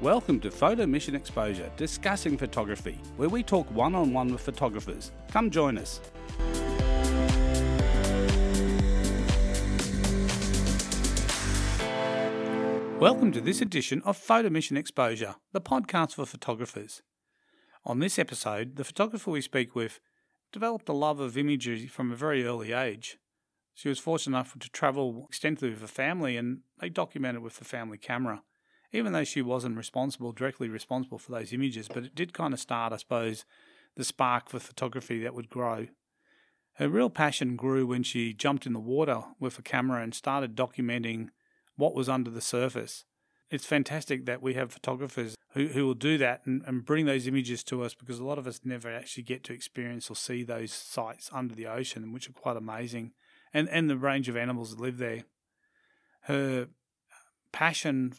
Welcome to Photo Mission Exposure, discussing photography, where we talk one on one with photographers. Come join us. Welcome to this edition of Photo Mission Exposure, the podcast for photographers. On this episode, the photographer we speak with developed a love of imagery from a very early age. She was fortunate enough to travel extensively with her family and they documented with the family camera even though she wasn't responsible, directly responsible for those images, but it did kind of start, I suppose, the spark for photography that would grow. Her real passion grew when she jumped in the water with a camera and started documenting what was under the surface. It's fantastic that we have photographers who, who will do that and, and bring those images to us because a lot of us never actually get to experience or see those sites under the ocean, which are quite amazing, and, and the range of animals that live there. Her passion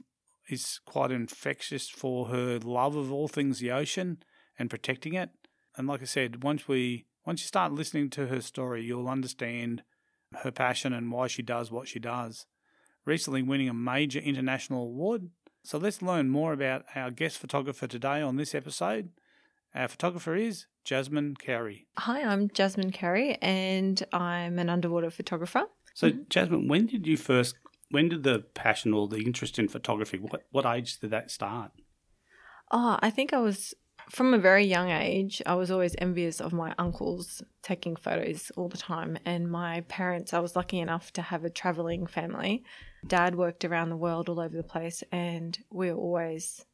is quite infectious for her love of all things the ocean and protecting it. And like I said, once we once you start listening to her story, you'll understand her passion and why she does what she does. Recently winning a major international award. So let's learn more about our guest photographer today on this episode. Our photographer is Jasmine Carey. Hi, I'm Jasmine Carey and I'm an underwater photographer. So, mm-hmm. Jasmine, when did you first when did the passion or the interest in photography? What what age did that start? Oh, I think I was from a very young age. I was always envious of my uncles taking photos all the time, and my parents. I was lucky enough to have a traveling family. Dad worked around the world, all over the place, and we were always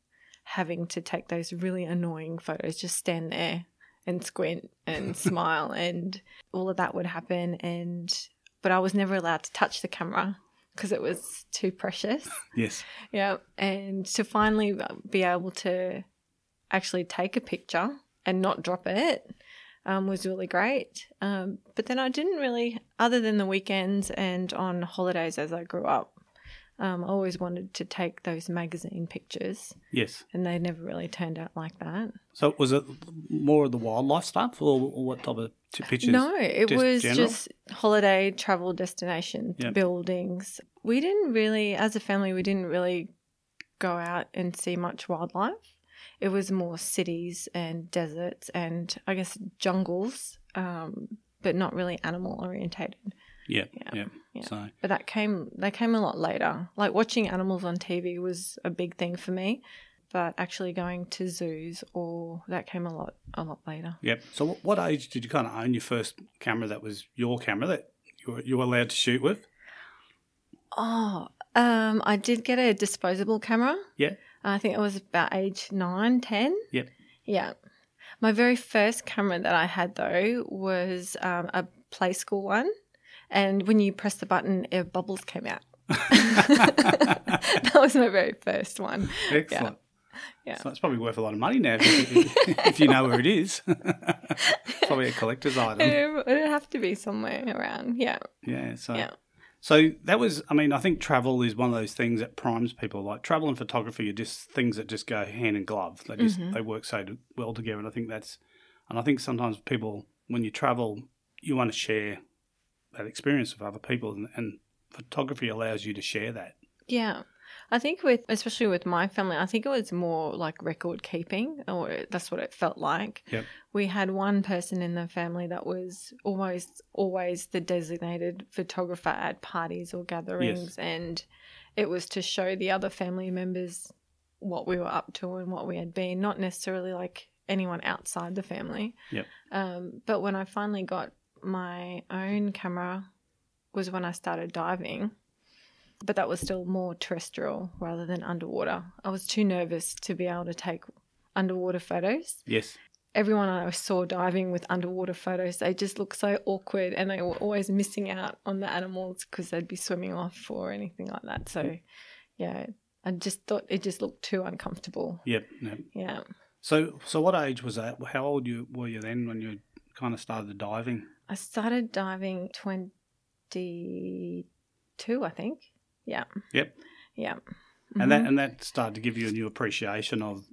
having to take those really annoying photos. Just stand there and squint and smile, and all of that would happen. And but I was never allowed to touch the camera because it was too precious. Yes. Yeah. And to finally be able to actually take a picture and not drop it um, was really great. Um, but then I didn't really, other than the weekends and on holidays as I grew up, um, I always wanted to take those magazine pictures. Yes. And they never really turned out like that. So was it more of the wildlife stuff or, or what type of pictures? No, it just was general? just holiday travel destinations, yep. buildings. We didn't really, as a family, we didn't really go out and see much wildlife. It was more cities and deserts and I guess jungles, um, but not really animal orientated. Yeah, yeah, yeah. So, but that came they came a lot later. Like watching animals on TV was a big thing for me, but actually going to zoos or that came a lot a lot later. Yep. So, what age did you kind of own your first camera that was your camera that you were, you were allowed to shoot with? Oh, um, I did get a disposable camera. Yeah. I think it was about age nine, ten. Yep. Yeah. My very first camera that I had though was um, a play school one and when you press the button, air bubbles came out. that was my very first one. Excellent. Yeah. yeah. So it's probably worth a lot of money now if, if you know where it is. probably a collector's item. It would have to be somewhere around. Yeah. Yeah. So. Yeah. So that was, I mean, I think travel is one of those things that primes people. Like travel and photography are just things that just go hand in glove. They just mm-hmm. they work so well together, and I think that's, and I think sometimes people when you travel, you want to share that experience with other people, and, and photography allows you to share that. Yeah. I think with especially with my family, I think it was more like record keeping, or that's what it felt like. Yep. We had one person in the family that was almost always the designated photographer at parties or gatherings, yes. and it was to show the other family members what we were up to and what we had been, not necessarily like anyone outside the family. Yep. Um, but when I finally got my own camera was when I started diving, but that was still more terrestrial rather than underwater. I was too nervous to be able to take underwater photos. Yes. Everyone I saw diving with underwater photos, they just looked so awkward and they were always missing out on the animals because they'd be swimming off or anything like that. So, yeah, I just thought it just looked too uncomfortable. Yep. yep. Yeah. So, so what age was that? How old you were you then when you kind of started diving? I started diving 22, I think. Yeah. Yep. Yeah. Mm-hmm. And that and that started to give you a new appreciation of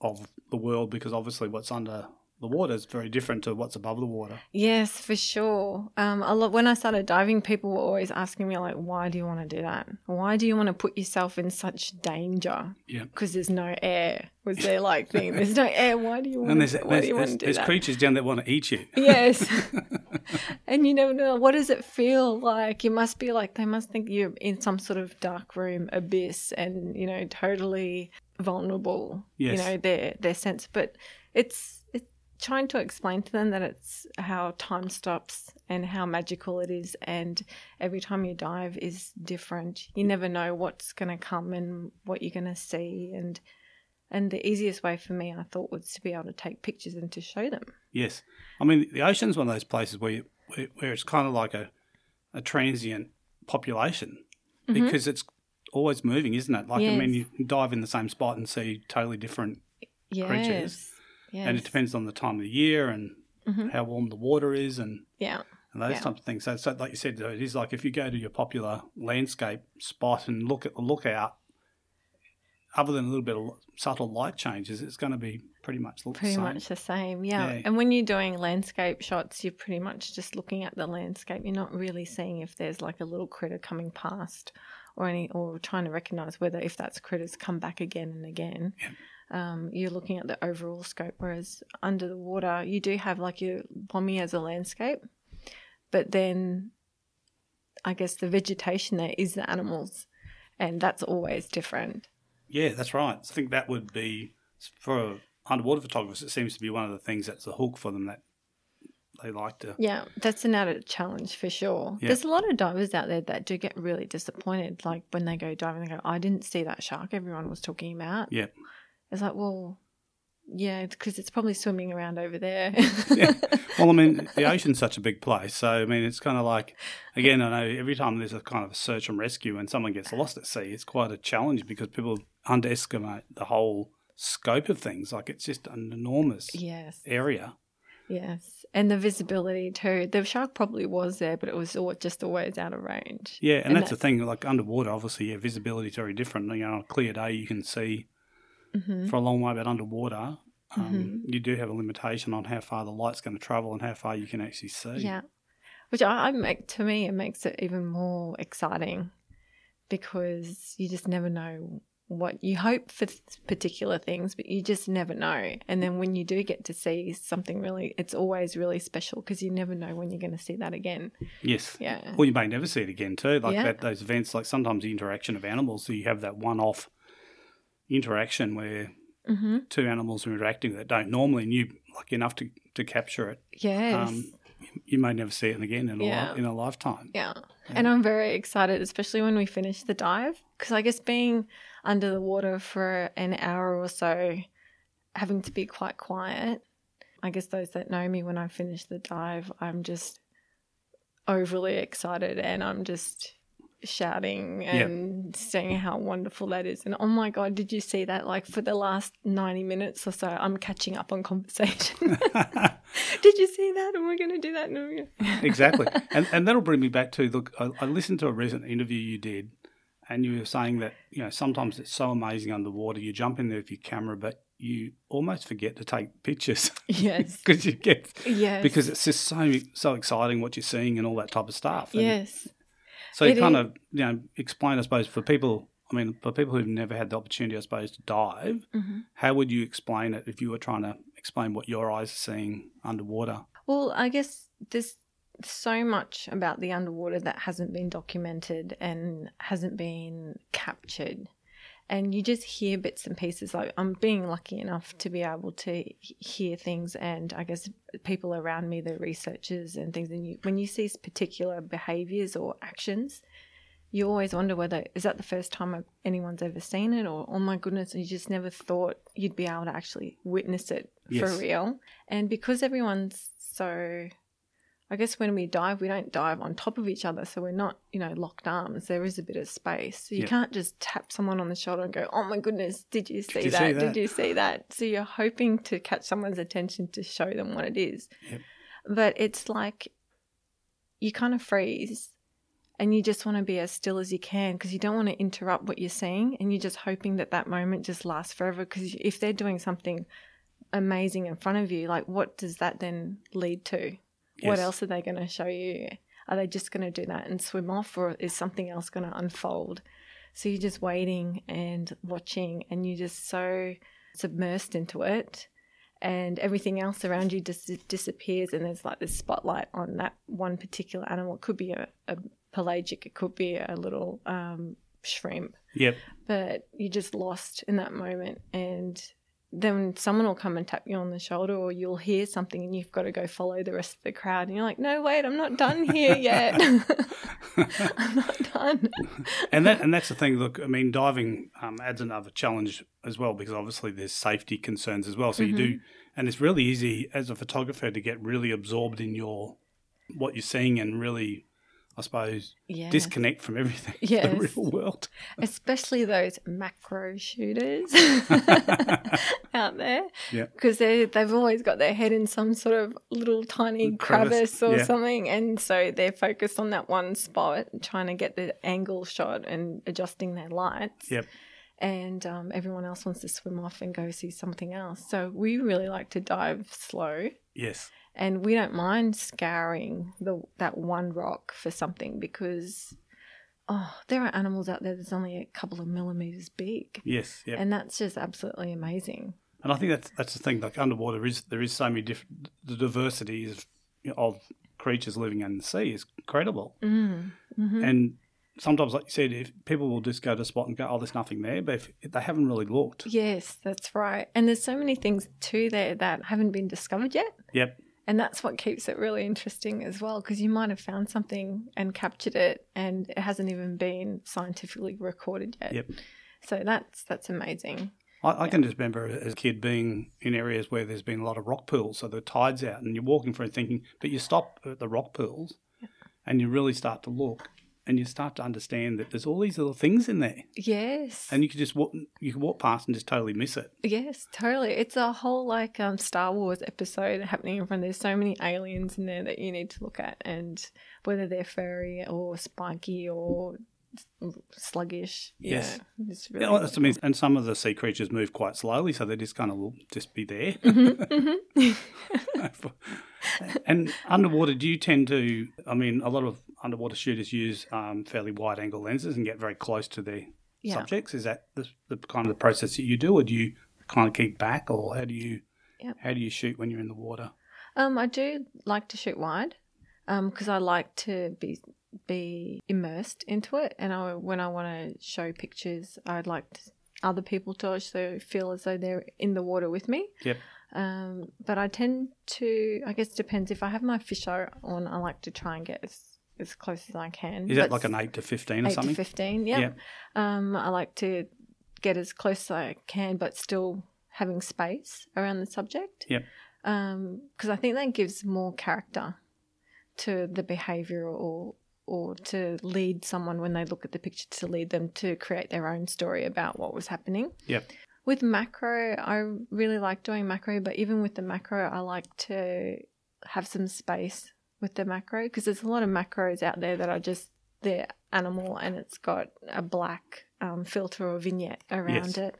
of the world because obviously what's under the water is very different to what's above the water. Yes, for sure. Um, a lot, when I started diving, people were always asking me like, "Why do you want to do that? Why do you want to put yourself in such danger? Yeah. Because there's no air." Was their like thing? There's no air. Why do you want? And to, there's, why there's, do you want to do there's that? creatures down there that want to eat you. Yes. and you never know what does it feel like. You must be like they must think you're in some sort of dark room abyss and you know totally vulnerable. Yes. You know their their sense, but it's trying to explain to them that it's how time stops and how magical it is and every time you dive is different. You never know what's going to come and what you're going to see and and the easiest way for me I thought was to be able to take pictures and to show them. Yes. I mean, the ocean's one of those places where, you, where, where it's kind of like a, a transient population because it's always moving, isn't it? Like, I mean, Mm-hmm. You dive in the same spot and see totally different, yes. creatures. Yes. and it depends on the time of the year and Mhm. how warm the water is and, Yeah. and those Yeah. types of things. So, so, like you said, it is like if you go to your popular landscape spot and look at the lookout, other than a little bit of subtle light changes, it's going to be pretty much Pretty the same. much the same. Yeah. Yeah. And when you're doing landscape shots, you're pretty much just looking at the landscape. You're not really seeing if there's like a little critter coming past or any or trying to recognize whether if that's critters come back again and again. Um, you're looking at the overall scope, whereas under the water you do have like your bommie as a landscape, but then I guess the vegetation there is the animals, and that's always different. Yeah, that's right. I think that would be for underwater photographers. It seems to be one of the things that's a hook for them that they like to. Yeah, that's an added challenge for sure. Yeah. There's a lot of divers out there that do get really disappointed. Like when they go diving, they go, I didn't see that shark everyone was talking about. Yeah, It's like, well, yeah, because it's probably swimming around over there. yeah. Well, I mean, the ocean's such a big place, so I mean, it's kind of like again, I know every time there's a kind of a search and rescue and someone gets lost at sea, it's quite a challenge because people underestimate the whole scope of things. Like it's just an enormous yes, area. yes. And the visibility too. The shark probably was there, but it was all, just always out of range. Yeah, and, And that's that- the thing. Like underwater, obviously, yeah, visibility is very different. You know, on a clear day, you can see hmm for a long way, but underwater, um, Mhm. you do have a limitation on how far the light's going to travel and how far you can actually see. Yeah. Which I, I make to me it makes it even more exciting because you just never know what you hope for particular things, but you just never know. And then when you do get to see something really, it's always really special because you never know when you're going to see that again. Yes. Yeah. Well, you may never see it again too. Like Yeah. that, those events, like sometimes the interaction of animals, so you have that one-off interaction where Mm-hmm. two animals are interacting that don't normally, and you lucky enough to, to capture it. Yes. Um, you may never see it again in a Yeah. li- in a lifetime. Yeah. And I'm very excited, especially when we finish the dive, because I guess being under the water for an hour or so, having to be quite quiet, I guess those that know me when I finish the dive, I'm just overly excited and I'm just shouting and saying how wonderful that is. And oh my God, did you see that? Like for the last 90 minutes or so, I'm catching up on conversation. did you see that? And we're going to do that. And exactly. And, and that'll bring me back to look, I, I listened to a recent interview you did, and you were saying that, you know, sometimes it's so amazing underwater. You jump in there with your camera, but you almost forget to take pictures Yes. because you get, Yes. because it's just so, so exciting what you're seeing and all that type of stuff. And Yes. So you It kind is. of, you know, explain, I suppose, for people, I mean, for people who've never had the opportunity, I suppose, to dive, hmm how would you explain it if you were trying to explain what your eyes are seeing underwater? Well, I guess there's so much about the underwater that hasn't been documented and hasn't been captured. And you just hear bits and pieces. Like I'm being lucky enough to be able to hear things, and I guess people around me, the researchers and things. And you, when you see particular behaviors or actions, you always wonder whether is that the first time anyone's ever seen it, or oh my goodness, you just never thought you'd be able to actually witness it Yes. for real. And because everyone's so, I guess when we dive, we don't dive on top of each other, so we're not, you know, locked arms. There is a bit of space, so you Yeah. can't just tap someone on the shoulder and go, "Oh my goodness, did you see you that? see Did you see that?" So you're hoping to catch someone's attention to show them what it is, Yep. but it's like you kind of freeze and you just want to be as still as you can because you don't want to interrupt what you're seeing and you're just hoping that that moment just lasts forever because if they're doing something amazing in front of you, like what does that then lead to? What else are they going to show you? Are they just going to do that and swim off, or is something else going to unfold? So you're just waiting and watching, and you're just so submersed into it, and everything else around you just disappears, and there's like this spotlight on that one particular animal. It could be a, a pelagic, it could be a little um, shrimp, Yep. but you're just lost in that moment and then someone will come and tap you on the shoulder or you'll hear something and you've got to go follow the rest of the crowd and you're like no wait i'm not done here yet i'm not done and that and that's the thing. Look, I mean, diving um, adds another challenge as well because obviously there's safety concerns as well. So you do, and it's really easy as a photographer to get really absorbed in your what you're seeing and really, I suppose, yeah disconnect from everything, Yes. the real world. especially those macro shooters out there Yeah. because they they've always got their head in some sort of little tiny Crevice, crevice, or yeah. something and so they're focused on that one spot trying to get the angle shot and adjusting their lights Yep. and um, everyone else wants to swim off and go see something else so we really like to dive slow Yes. and we don't mind scouring the that one rock for something because oh there are animals out there that's only a couple of millimeters big Yes. Yep. and that's just absolutely amazing And I think that's that's the thing. Like underwater, is there is so many different. The diversity is, of creatures living in the sea is incredible. mm. hmm And sometimes, like you said, if people will just go to a spot and go, "Oh, there's nothing there," but if, if they haven't really looked, yes that's right. And there's so many things too there that haven't been discovered yet. Yep, and that's what keeps it really interesting as well because you might have found something and captured it and it hasn't even been scientifically recorded yet. Yep. so that's that's amazing. I, I can just remember as a kid being in areas where there's been a lot of rock pools, so the tide's out, and you're walking through thinking, but you stop at the rock pools, and you really start to look, and you start to understand that there's all these little things in there, yes and you can just walk, you can walk past and just totally miss it. Yes, totally. It's a whole like um, Star Wars episode happening in front. Of there's so many aliens in there that you need to look at, and whether they're furry or spiky or sluggish. Yes. yeah, really Yeah, I mean, and some of the sea creatures move quite slowly, so they just kind of will just be there. Mm-hmm, and underwater, do you tend to? I mean, a lot of underwater shooters use um, fairly wide angle lenses and get very close to their Yeah. subjects. Is that the, the kind of the process that you do, or do you kind of keep back, or how do you Yep. how do you shoot when you're in the water? Um, I do like to shoot wide, um, because I like to be be immersed into it, and I when I want to show pictures, I'd like to, other people to also feel as though they're in the water with me. Yep. Um, but I tend to, I guess, it depends. If I have my fisheye on, I like to try and get as as close as I can. Is that like an eight to fifteen or eight something? to fifteen? Yeah. Um, I like to get as close as I can, but still having space around the subject. Yep. Because I think that gives more character to the behaviour or or to lead someone when they look at the picture to lead them to create their own story about what was happening. Yep. With macro, I really like doing macro, but even with the macro, I like to have some space with the macro because there's a lot of macros out there that are just the animal and it's got a black um, filter or vignette around Yes. it.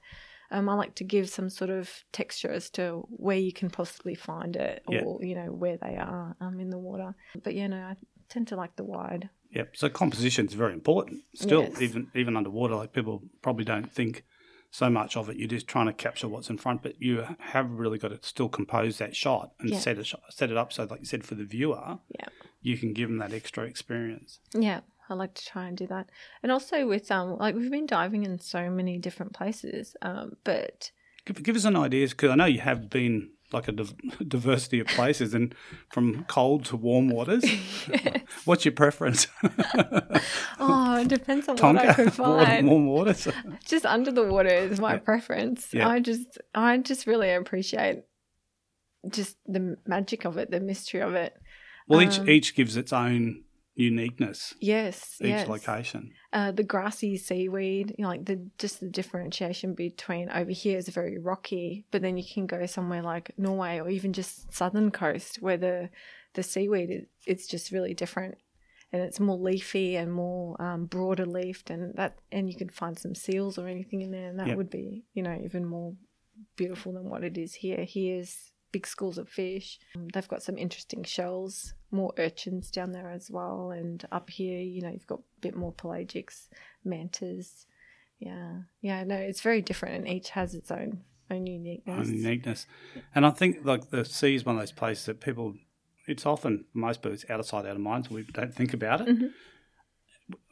Um, I like to give some sort of texture as to where you can possibly find it or, Yeah. you know, where they are um, in the water. But, yeah, no, I tend to like the wide. Yep. So composition is very important. Still, Yes. even even underwater, like people probably don't think so much of it. You're just trying to capture what's in front, but you have really got to still compose that shot and Yeah. set it set it up so, like you said, for the viewer, Yeah. you can give them that extra experience. Yeah, I like to try and do that. And also with um like we've been diving in so many different places. Um but Give, give us an idea, because I know you have been like a div- diversity of places, and from cold to warm waters. What's your preference? oh, it depends on what I could warm, find. warm waters. Just under the water is my preference. Yeah. I just I just really appreciate just the magic of it, the mystery of it. Well, each Um, each gives its own uniqueness. Yes, Each yes. location. uh, the grassy seaweed, you know, like the just the differentiation between over here is very rocky, but then you can go somewhere like Norway or even just southern coast where the the seaweed is it's just really different and it's more leafy and more um, broader leafed and that and you can find some seals or anything in there and that Yep. would be you know even more beautiful than what it is here. Here's big schools of fish. Um, they've got some interesting shells, more urchins down there as well. And up here, you know, you've got a bit more pelagics, mantas. Yeah, yeah, no, it's very different, and each has its own own uniqueness. Own uniqueness, and I think like the sea is one of those places that people. It's often most birds out of sight, out of mind. So we don't think about it. Mm-hmm.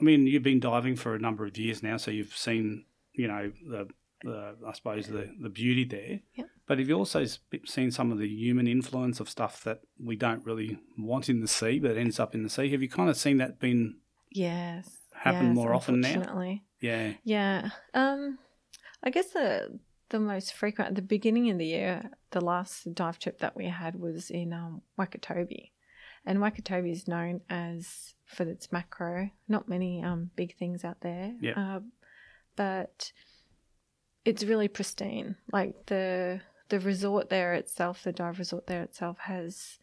I mean, you've been diving for a number of years now, so you've seen, you know, the, the I suppose the the beauty there. Yep. But have you also seen some of the human influence of stuff that we don't really want in the sea, but ends up in the sea? Have you kind of seen that been yes happen yes, more often now? Yeah. Yeah. Um, I guess the the most frequent at the beginning of the year, the last dive trip that we had was in um, Wakatobi, and Wakatobi is known as for its macro. Not many um, big things out there. Yeah. Uh, but it's really pristine. Like the the resort there itself, the dive resort there itself has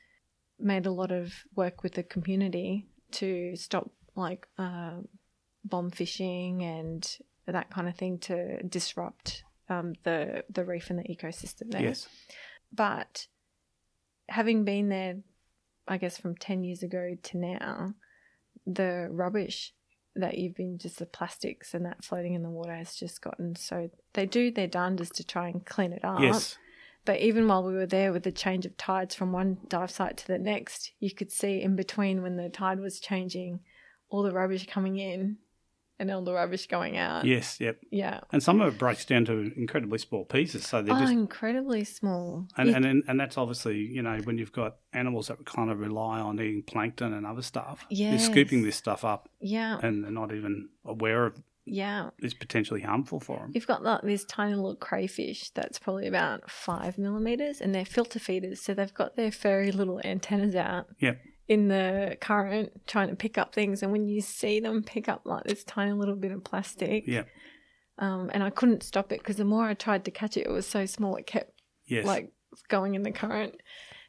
made a lot of work with the community to stop like uh, bomb fishing and that kind of thing to disrupt um, the the reef and the ecosystem there. Yes. But having been there, I guess from ten years ago to now, the rubbish that you've been just the plastics and that floating in the water has just gotten so they do their darndest to try and clean it up. Yes. But even while we were there with the change of tides from one dive site to the next, you could see in between when the tide was changing, all the rubbish coming in and all the rubbish going out. Yes. Yep. Yeah. And some of it breaks down to incredibly small pieces, so they're Oh, just incredibly small. And, and and and that's obviously you know when you've got animals that kind of rely on eating plankton and other stuff, Yeah. they're scooping this stuff up yeah. and they're not even aware of Yeah. it's potentially harmful for them. You've got like this tiny little crayfish that's probably about five millimeters, and they're filter feeders, so they've got their furry little antennas out Yep. In the current trying to pick up things. And when you see them pick up like this tiny little bit of plastic, Yeah. um, and I couldn't stop it because the more I tried to catch it, it was so small it kept Yes. like going in the current.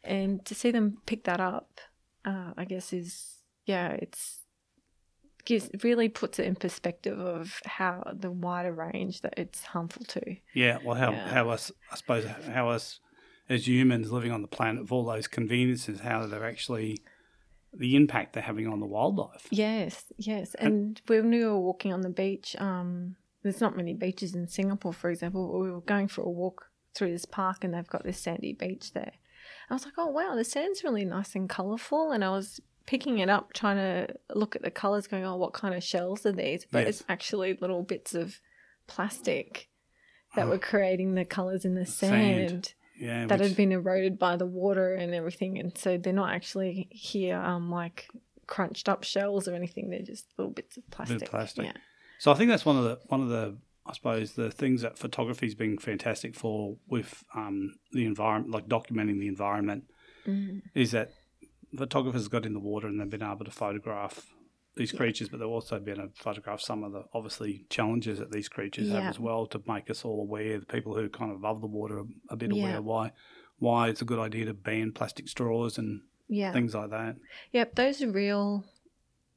And to see them pick that up, uh, I guess is yeah, it's gives really puts it in perspective of how the wider range that it's harmful to. yeah. Well, how Yeah. how us I suppose how us as humans living on the planet with all those conveniences, how they're actually the impact they're having on the wildlife. Yes, yes. And when we were walking on the beach, um, there's not many beaches in Singapore, for example. but We were going for a walk through this park, and they've got this sandy beach there. I was like, oh wow, the sand's really nice and colourful, and I was picking it up, trying to look at the colours, going, oh, what kind of shells are these? But Yes. it's actually little bits of plastic that Oh. were creating the colours in the Sand. sand Yeah. that which- had been eroded by the water and everything, and so they're not actually here um like crunched up shells or anything. They're just little bits of plastic. plastic. Yeah. So I think that's one of the one of the I suppose the things that photography's been fantastic for with um, the environment, like documenting the environment, Mm. is that photographers got in the water and they've been able to photograph these creatures, but they've also been to photograph some of the obviously challenges that these creatures have as well to make us all aware, the people who kind of love the water, are a bit Yeah. aware why why it's a good idea to ban plastic straws and Yeah. things like that. Yep. Those are real,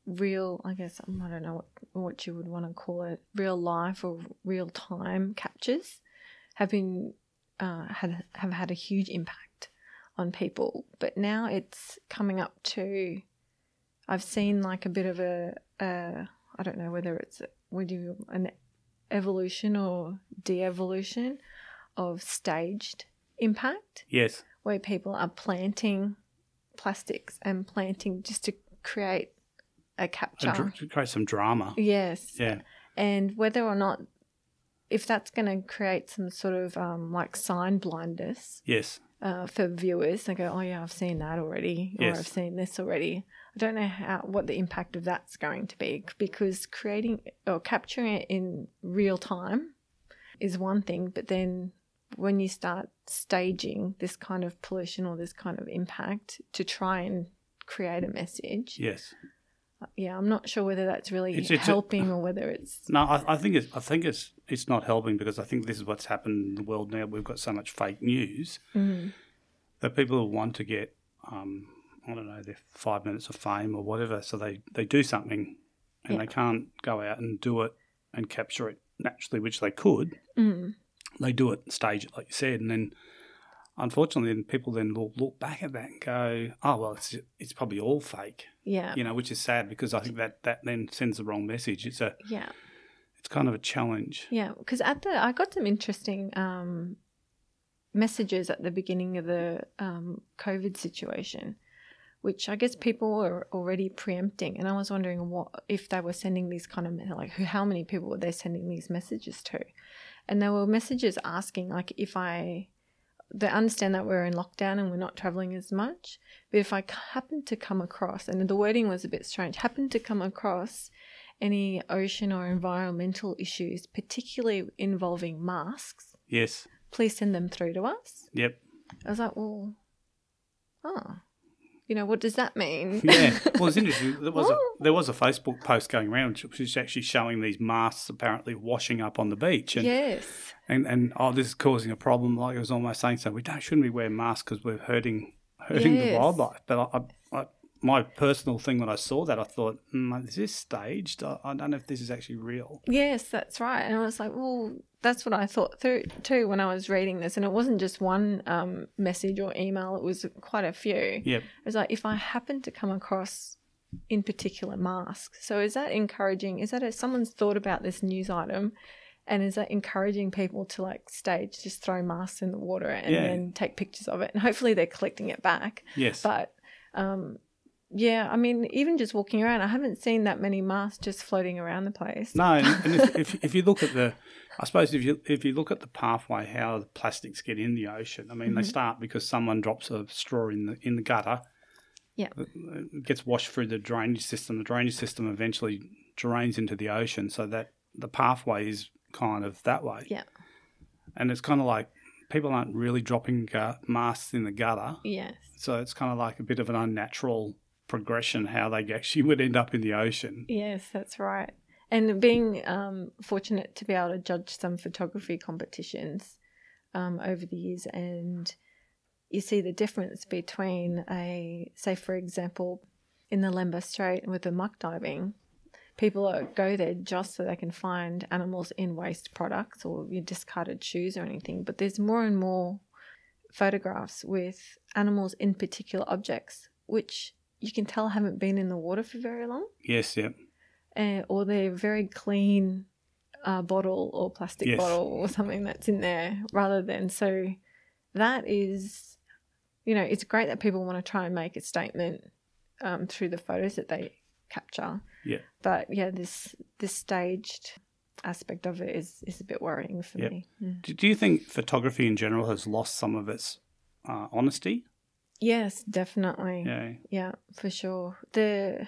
real. I guess I don't know what what you would want to call it. Real life or real time captures have been uh, had have had a huge impact on people. But now it's coming up to. I've seen like a bit of a, a I don't know whether it's would you an evolution or de-evolution of staged impact Yes, where people are planting plastics and planting just to create a capture. dr- to create some drama. yes. Yeah, And whether or not, if that's going to create some sort of um, like sign blindness yes, uh, for viewers, they go, oh yeah, I've seen that already, or Yes. I've seen this already. I don't know how what the impact of that's going to be because creating or capturing it in real time is one thing, but then when you start staging this kind of pollution or this kind of impact to try and create a message, yes. yeah, I'm not sure whether that's really It's- it's a- helping or whether it's No, I, I think it's I think it's it's not helping because I think this is what's happened in the world now. We've got so much fake news mm, that people want to get um, I don't know their five minutes of fame or whatever, so they they do something and Yeah. they can't go out and do it and capture it naturally, which they could, mm, they do it, stage it like you said, and then unfortunately, then people then look, look back at that and go, "Oh well, it's it's probably all fake," Yeah. you know, which is sad because I think that that then sends the wrong message. It's a Yeah. it's kind of a challenge. Yeah, because at the I got some interesting um, messages at the beginning of the um, COVID situation, which I guess people were already preempting, and I was wondering what if they were sending these kind of like who, how many people were they sending these messages to, and there were messages asking like if I. They understand that we're in lockdown and we're not traveling as much. But if I happen to come across, and the wording was a bit strange, happen to come across any ocean or environmental issues, particularly involving masks, Yes. please send them through to us. Yep. I was like, well, oh, you know, what does that mean? Yeah. Well, it's interesting. There was a Oh. there was a Facebook post going around which was actually showing these masks apparently washing up on the beach, and yes. and, and oh, this is causing a problem. Like it was almost saying, so we don't shouldn't be wearing masks because we're hurting hurting the wildlife. But I, I, I, my personal thing when I saw that, I thought, mm, is this staged? I, I don't know if this is actually real. Yes, that's right. And I was like, well, that's what I thought through too when I was reading this. And it wasn't just one um, message or email, it was quite a few. Yep. It was like, if I happen to come across in particular masks. So is that encouraging? Is that if someone's thought about this news item and is that encouraging people to like stage, just throw masks in the water and Yeah. then take pictures of it? And hopefully they're collecting it back. Yes. But um, yeah, I mean, even just walking around, I haven't seen that many masks just floating around the place. No, and, if, if if you look at the, I suppose if you if you look at the pathway how the plastics get in the ocean, I mean they Mhm. start because someone drops a straw in the in the gutter. Yeah. It gets washed through the drainage system. The drainage system eventually drains into the ocean, so that the pathway is kind of that way. Yeah. And it's kind of like people aren't really dropping gu- masks in the gutter, Yes. so it's kind of like a bit of an unnatural progression how they actually would end up in the ocean. Yes, that's right. And being um, fortunate to be able to judge some photography competitions um, over the years, and you see the difference between a, say, for example, in the Lembeh Strait with the muck diving, people go there just so they can find animals in waste products or your discarded shoes or anything. But there's more and more photographs with animals in particular objects, which you can tell haven't been in the water for very long Yes, yep. uh, or they're very clean uh, bottle or plastic Yes. bottle or something that's in there rather than so that is you know it's great that people want to try and make a statement um, through the photos that they capture Yeah. but yeah this this staged aspect of it is is a bit worrying for Yep. me. Do, do you think photography in general has lost some of its uh, honesty? Yes definitely Yeah. Yeah, for sure. The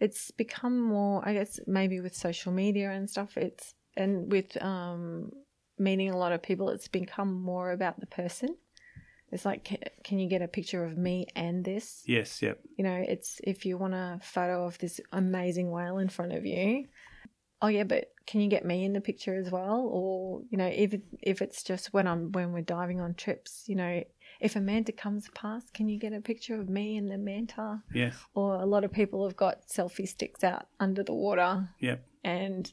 it's become more I guess maybe with social media and stuff it's and with um meeting a lot of people it's become more about the person. It's like can you get a picture of me and this? Yes. Yep. You know, it's if you want a photo of this amazing whale in front of you. Oh yeah, but can you get me in the picture as well? Or you know, if if it's just when I'm when we're diving on trips, you know, if a manta comes past, can you get a picture of me and the manta? Yes. Or a lot of people have got selfie sticks out under the water, Yep. and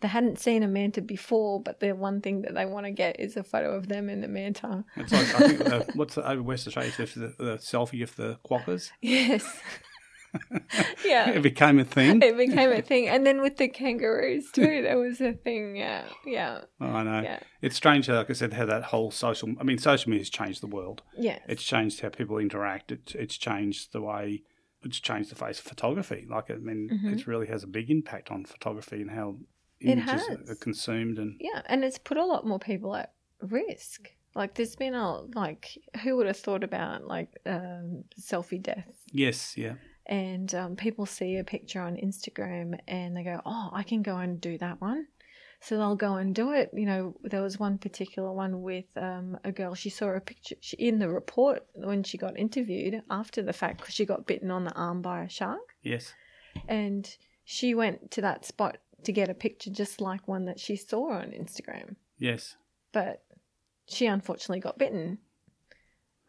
they hadn't seen a manta before, but the one thing that they want to get is a photo of them and the manta. It's like I think uh, what's the, over West Australia it's the, the selfie of the quokkas. Yes. yeah. It became a thing. it became a thing. And then with the kangaroos too, there was a thing. Yeah, yeah, Oh, I know. yeah, It's strange, like I said, how that whole social. I mean, social media has changed the world. yeah. It's changed how people interact. It's it's changed the way. It's changed the face of photography. Like I mean, Mhm. it really has a big impact on photography and how It images are consumed. And Yeah, and it's put a lot more people at risk. Like, there's been a like, who would have thought about like um, selfie death? yes, yeah, And um, people see a picture on Instagram and they go, "Oh, I can go and do that one." So they'll go and do it. You know, there was one particular one with um, a girl. She saw a picture she, in the report when she got interviewed after the fact because she got bitten on the arm by a shark. yes, and she went to that spot to get a picture just like one that she saw on Instagram. yes, But she unfortunately got bitten.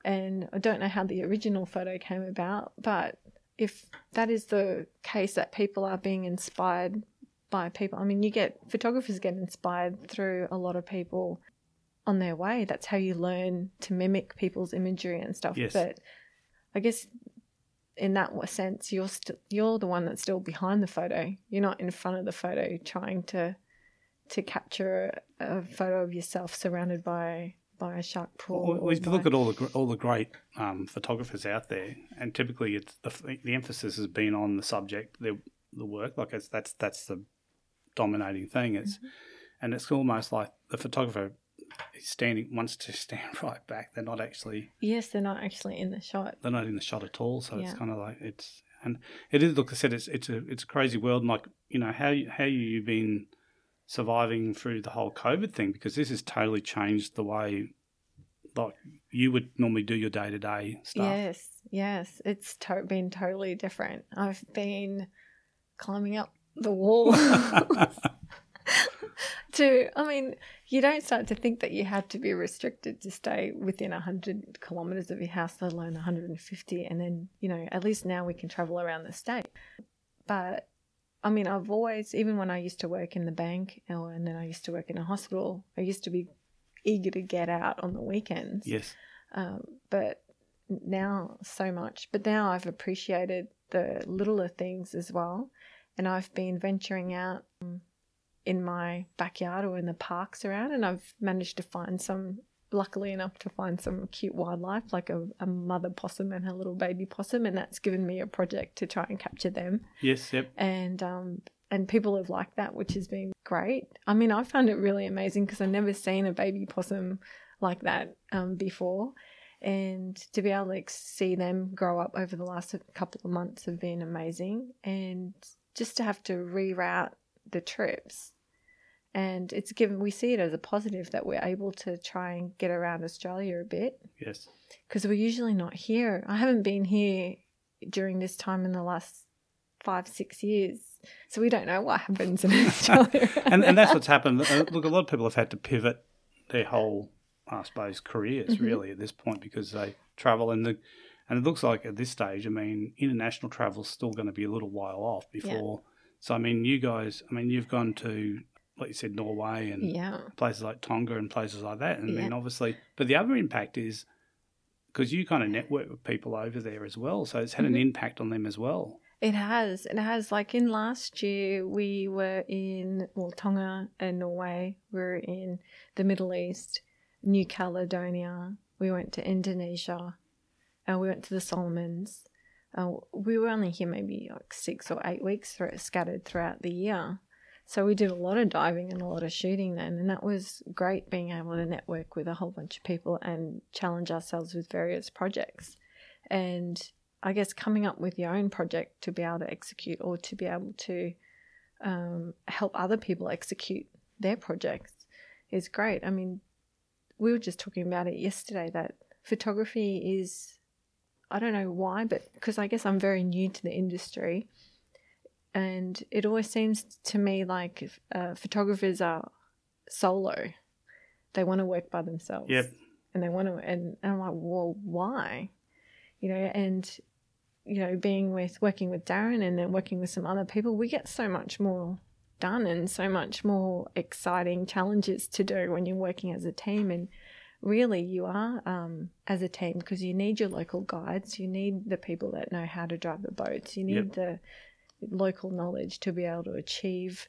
And I don't know how the original photo came about, but if that is the case that people are being inspired by people, I mean, you get photographers get inspired through a lot of people on their way. That's how you learn to mimic people's imagery and stuff. Yes. But I guess in that sense, you're st- you're the one that's still behind the photo. You're not in front of the photo trying to to capture a, a photo of yourself surrounded by by a shark pool. Well, we by- look at all the all the great um, photographers out there, and typically it's the, the emphasis has been on the subject, the the work. Like it's, that's that's the dominating thing. It's and it's almost like the photographer is standing wants to stand right back. They're not actually yes, they're not actually in the shot. they're not in the shot at all. So it's kind of like it's and it is. Look, I said it's it's a it's a crazy world. And like you know how you, how you been surviving through the whole COVID thing because this has totally changed the way like you would normally do your day to day stuff. Yes, yes, it's to- been totally different. I've been climbing up the wall to. I mean, you don't start to think that you have to be restricted to stay within hundred kilometers of your house, let alone 150. And then you know, at least now we can travel around the state. But I mean, I've always, even when I used to work in the bank, or and then I used to work in a hospital, I used to be eager to get out on the weekends Yes. um, but now so much. But now I've appreciated the littler things as well, and I've been venturing out in my backyard or in the parks around, and I've managed to find some. Luckily enough to find some cute wildlife like a, a mother possum and her little baby possum, and that's given me a project to try and capture them Yes. Yep. and um, and people have liked that, which has been great. I mean, I found it really amazing because I've never seen a baby possum like that um, before, and to be able to like, see them grow up over the last couple of months have been amazing, and just to have to reroute the trips. And it's given, we see it as a positive that we're able to try and get around Australia a bit Yes. because we're usually not here. I haven't been here during this time in the last five, six years. So we don't know what happens in Australia. and and that's what's happened. Uh, Look, a lot of people have had to pivot their whole, I suppose, careers Mm-hmm. really at this point because they travel and the and it looks like at this stage, I mean, international travel's still going to be a little while off before. So I mean, you guys, I mean, you've gone to like you said, Norway and yeah. places like Tonga and places like that. And Yeah. obviously, but the other impact is because you kind of network with people over there as well, so it's had Mm-hmm. an impact on them as well. It has. It has. Like in last year, we were in well, Tonga and Norway. We were in the Middle East, New Caledonia. We went to Indonesia. Uh, we went to the Solomons. Uh, we were only here maybe like six or eight weeks, thro- scattered throughout the year. So we did a lot of diving and a lot of shooting then, and that was great being able to network with a whole bunch of people and challenge ourselves with various projects. And I guess coming up with your own project to be able to execute or to be able to um, help other people execute their projects is great. I mean, we were just talking about it yesterday that photography is, I don't know why, but because I guess I'm very new to the industry. And it always seems to me like uh, photographers are solo. They want to work by themselves Yep. and they want to and, and I'm like, well, why? You know, and you know, being with working with Darren and then working with some other people, we get so much more done and so much more exciting challenges to do when you're working as a team and really you are um, as a team because you need your local guides you need the people that know how to drive the boats you need Yep. the local knowledge to be able to achieve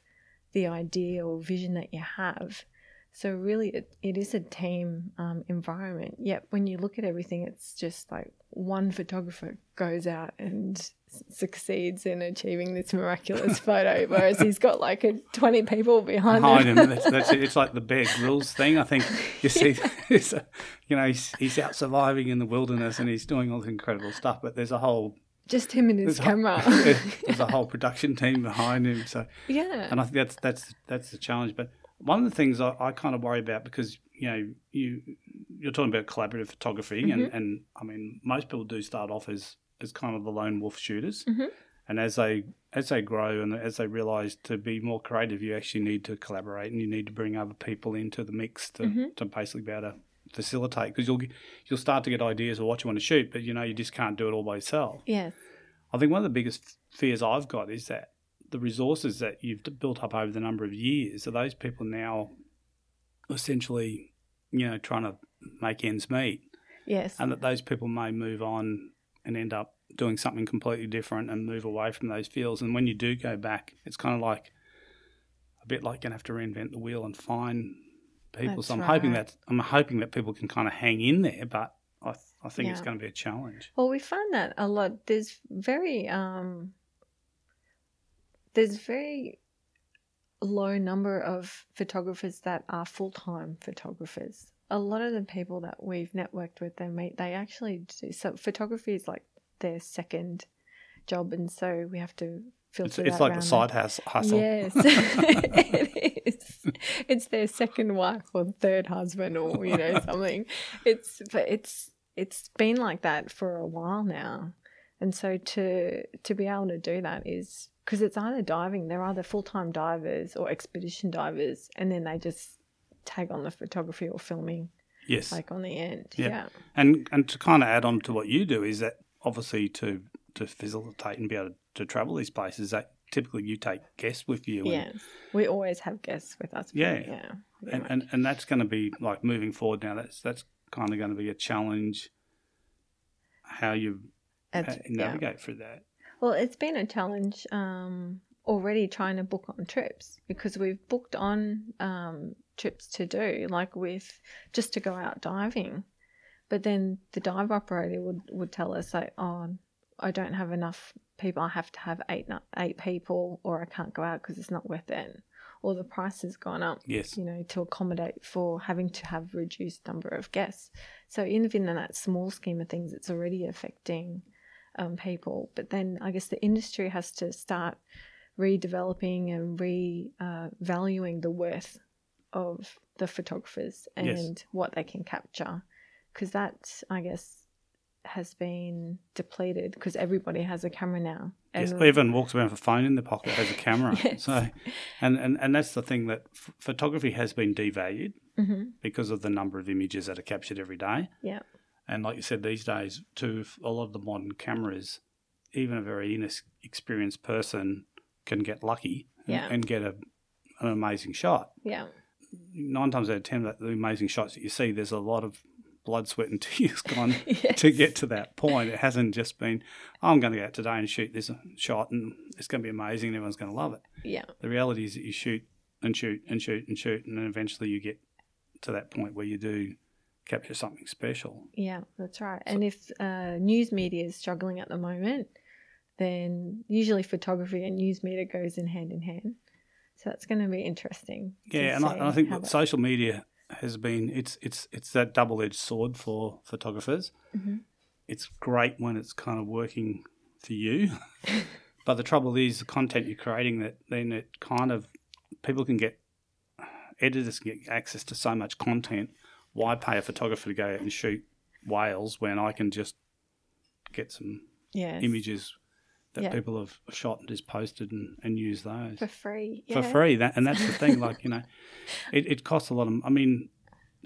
the idea or vision that you have so really, it, it is a team um, environment. Yet when you look at everything, it's just like one photographer goes out and s- succeeds in achieving this miraculous photo, whereas he's got like a, twenty people behind, behind him. him. That's, that's it. It's like the Bear Grylls thing. I think you see, a, you know, he's, he's out surviving in the wilderness and he's doing all this incredible stuff. But there's a whole just him and his there's camera. there's a whole production team behind him. So, yeah, and I think that's that's that's the challenge. But one of the things I, I kind of worry about because you know you you're talking about collaborative photography, and, and I mean most people do start off as as kind of the lone wolf shooters. Mhm. And as they as they grow and as they realise to be more creative, you actually need to collaborate and you need to bring other people into the mix to, to basically be able to facilitate because you'll you'll start to get ideas of what you want to shoot, but you know you just can't do it all by yourself. yeah, I think one of the biggest fears I've got is that the resources that you've built up over the number of years are those people now essentially you know, trying to make ends meet, Yes. and that those people may move on and end up doing something completely different and move away from those fields. And when you do go back, it's kind of like a bit like you have to reinvent the wheel and find people. That's so I'm hoping that I'm hoping that people can kind of hang in there, but I, th- I think it's going to be a challenge. Well, we find that a lot. There's very um, there's very low number of photographers that are full time photographers. A lot of the people that we've networked with and meet, they actually do. So photography is like their second job, and so we have to filter It's, it's like the side hustle. Yes, it is. It's their second wife or third husband or you know something. It's but it's it's been like that for a while now, and so to to be able to do that is because it's either diving. They're either full time divers or expedition divers, and then they just tag on the photography or filming Yes. like on the end. Yeah. Yeah, And and to kind of add on to what you do is that obviously to to facilitate and be able to travel these places that typically you take guests with you. And, yes. We always have guests with us. Yeah. yeah. and, and, and that's going to be like moving forward now. That's that's kind of going to be a challenge. How you how yeah. navigate through that. Well, it's been a challenge um, already trying to book on trips because we've booked on um, trips to do, like with just to go out diving. But then the dive operator would, would tell us, like, oh, I don't have enough people. I have to have eight eight people, or I can't go out because it's not worth it. Or the price has gone up Yes. you know, to accommodate for having to have reduced number of guests. So even in that small scheme of things, it's already affecting um, people. But then I guess the industry has to start redeveloping and re uh, valuing the worth of the photographers and Yes. what they can capture, because that I guess has been depleted because everybody has a camera now. Yes, everyone walks around with a phone in their pocket, has a camera. Yes. So, and, and, and that's the thing that f- photography has been devalued Mhm. because of the number of images that are captured every day. Yeah. And like you said, these days, too, a lot of the modern cameras, even a very inexperienced person can get lucky and- Yeah. and get a, an amazing shot. yeah, Nine times out of ten, the amazing shots that you see, there's a lot of blood, sweat, and tears gone Yes. to get to that point. It hasn't just been, oh, I'm going to go out today and shoot this shot, and it's going to be amazing, and everyone's going to love it. yeah, The reality is that you shoot and shoot and shoot and shoot, and then eventually you get to that point where you do capture something special. Yeah, that's right. And if uh, news media is struggling at the moment, then usually photography and news media goes in hand in hand. So that's going to be interesting. Yeah, and I, and I think social media has been it's it's it's that double edged sword for photographers. Mhm. It's great when it's kind of working for you, but the trouble is the content you're creating that then it kind of people can get editors can get access to so much content. Why pay a photographer to go out and shoot whales when I can just get some yes, images that Yeah. people have shot and just posted and, and use those for free. for free. That and that's the thing. Like you know, it, it costs a lot of. I mean,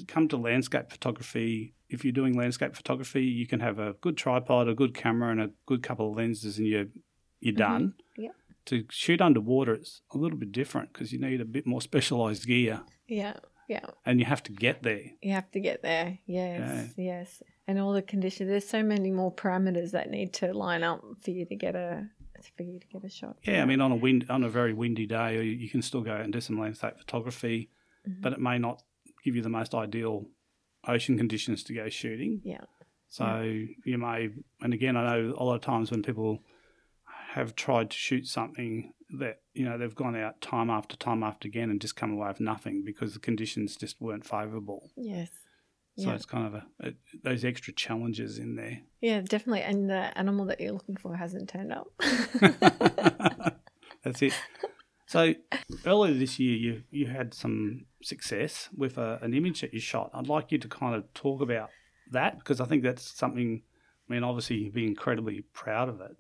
come to landscape photography. If you're doing landscape photography, you can have a good tripod, a good camera, and a good couple of lenses, and you're you're mm-hmm. done. Yeah. To shoot underwater, it's a little bit different because you need a bit more specialized gear, Yeah, yeah. and you have to get there. You have to get there. Yes, yes. And all the conditions. There's so many more parameters that need to line up for you to get a for you to get a shot. Yeah, I mean, on a wind on a very windy day, you you can still go out and do some landscape photography, Mm-hmm. but it may not give you the most ideal ocean conditions to go shooting. Yeah. So you may, and again, I know a lot of times when people have tried to shoot something that you know they've gone out time after time after again and just come away with nothing because the conditions just weren't favourable. Yes. So Yeah. it's kind of a, a those extra challenges in there. Yeah, definitely. And the animal that you're looking for hasn't turned up. That's it. So earlier this year, you you had some success with a, an image that you shot. I'd like you to kind of talk about that because I think that's something. I mean, obviously, you'd be incredibly proud of it,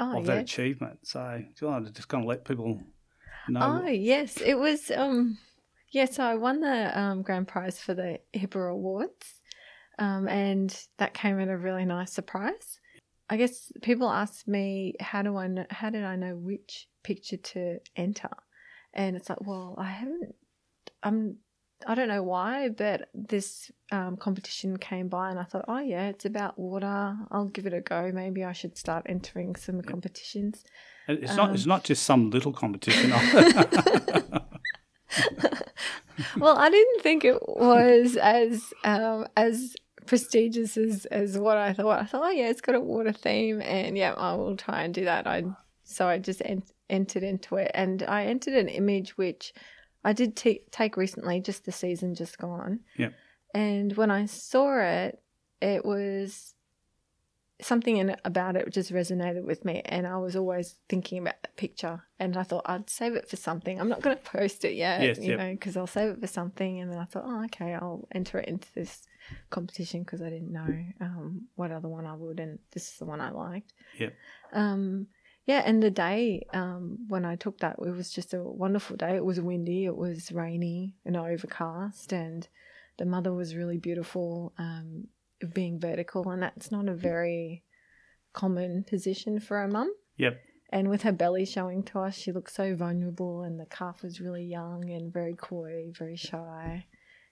oh, of yeah. that achievement. So, do you want to just kind of let people know? Oh yes, it was. Um, yeah, so I won the um, grand prize for the HIPA Awards, um, and that came at a really nice surprise. I guess people ask me how do I know, how did I know which picture to enter, and it's like, well, I haven't. I'm I don't know why, but this um, competition came by, and I thought, oh yeah, it's about water. I'll give it a go. Maybe I should start entering some competitions. It's not. It's not just some little competition. well, I didn't think it was as um, as prestigious as, as what I thought. I thought, oh yeah, it's got a water theme, and yeah, I will try and do that. I so I just en- entered into it, and I entered an image which I did t- take recently, just the season just gone. Yeah. And when I saw it, it was something in it about it just resonated with me and I was always thinking about that picture and I thought I'd save it for something. I'm not going to post it yet, Yes, you yep. know, because I'll save it for something and then I thought, oh, okay, I'll enter it into this competition because I didn't know um, what other one I would and this is the one I liked. Yep. Um, yeah, and the day um, when I took that, it was just a wonderful day. It was windy, it was rainy and overcast, and the mother was really beautiful, um, being vertical, and that's not a very common position for a mum. yep. And with her belly showing to us, she looked so vulnerable, and the calf was really young and very coy, very shy.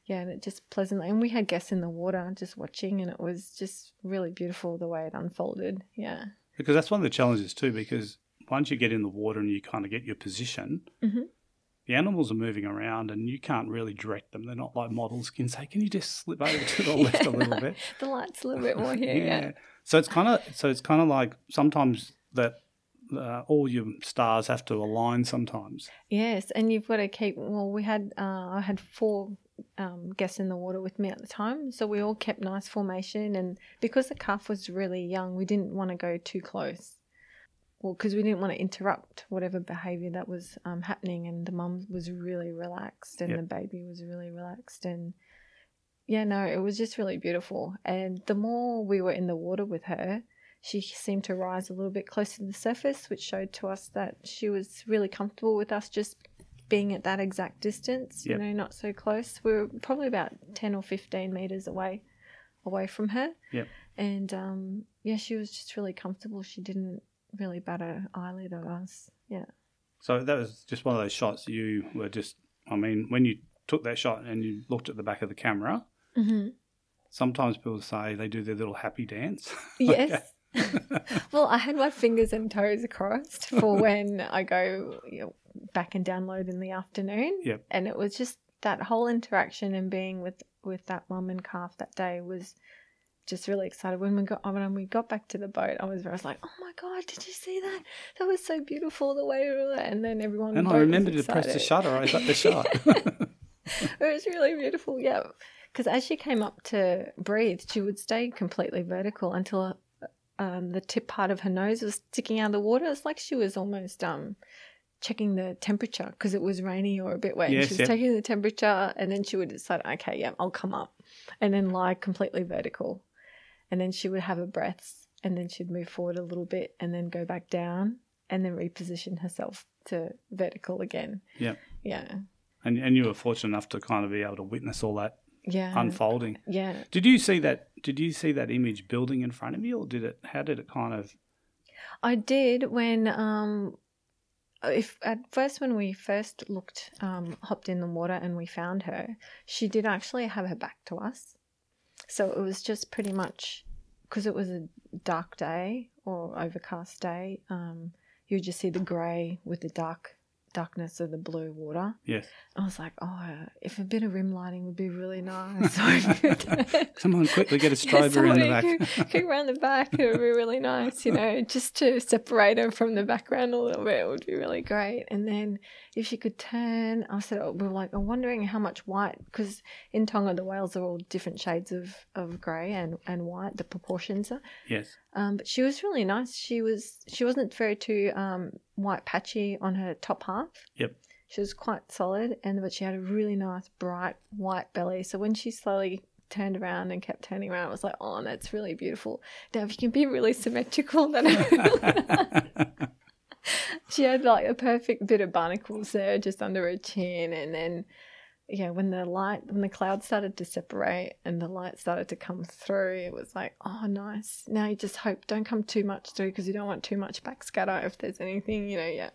Yeah, and it just pleasantly. And we had guests in the water just watching, and it was just really beautiful the way it unfolded. Yeah. Because that's one of the challenges too. Because once you get in the water and you kind of get your position, Mhm. The animals are moving around and you can't really direct them. They're not like models. Can say, "Can you just slip over to the left a little bit?" The light's a little bit more here. yeah. So it's kind of so it's kind of like sometimes that uh, all your stars have to align sometimes. Yes, and you've got to keep. Well, we had uh, I had four um, guests in the water with me at the time, so we all kept nice formation. And because the calf was really young, we didn't want to go too close. Well, because we didn't want to interrupt whatever behaviour that was um, happening, and the mum was really relaxed, and Yep. the baby was really relaxed, and yeah, no, it was just really beautiful. And the more we were in the water with her, she seemed to rise a little bit closer to the surface, which showed to us that she was really comfortable with us just being at that exact distance, Yep. you know, not so close. We were probably about 10 or 15 meters away away from her. Yep. And um, yeah, she was just really comfortable. She didn't really bat an eyelid at us. Yeah. So that was just one of those shots you were just. I mean, when you took that shot and you looked at the back of the camera, Mm-hmm. sometimes people say they do their little happy dance. Yes. well, I had my fingers and toes crossed for when I go you know, back and download in the afternoon. Yep. And it was just that whole interaction and being with with that mum and calf that day was just really excited. When we got when we got back to the boat, I was, I was like, "Oh my god, did you see that? That was so beautiful the way." And then everyone on the And I remembered to press the shutter. I got the shot. It was really beautiful, yeah. Because as she came up to breathe, she would stay completely vertical until um, the tip part of her nose was sticking out of the water. It's like she was almost um, checking the temperature because it was rainy or a bit wet. and Yes, she was yep. taking the temperature, and then she would decide, okay, yeah, I'll come up, and then lie completely vertical, and then she would have her breaths, and then she'd move forward a little bit, and then go back down, and then reposition herself to vertical again. Yeah. Yeah. and and you were fortunate enough to kind of be able to witness all that Yeah. unfolding. yeah. Did you see that? Did you see that image building in front of you, or did it? How did it kind of? I did when um if at first when we first looked um hopped in the water and we found her, she did actually have her back to us. So it was just pretty much because it was a dark day or overcast day, um you would just see the grey with the dark darkness of the blue water. Yes. I was like, oh, if a bit of rim lighting would be really nice. So I could- Come on, quickly get a strobe around the back. Could around the back. It would be really nice, you know, just to separate her from the background a little bit. It would be really great. And then if she could turn, I said, oh, we were like, I'm wondering how much white, because in Tonga the whales are all different shades of, of grey and, and white. The proportions are. yes. Um, but she was really nice. She was she wasn't very too um, white patchy on her top half. Yep. She was quite solid, and but she had a really nice bright white belly. So when she slowly turned around and kept turning around, it was like, oh, that's really beautiful. Now if you can be really symmetrical, then she had like a perfect bit of barnacles there just under her chin, and then yeah, when the light, when the clouds started to separate and the light started to come through, it was like, oh, nice. Now you just hope don't come too much through because you don't want too much backscatter if there's anything, you know, yeah.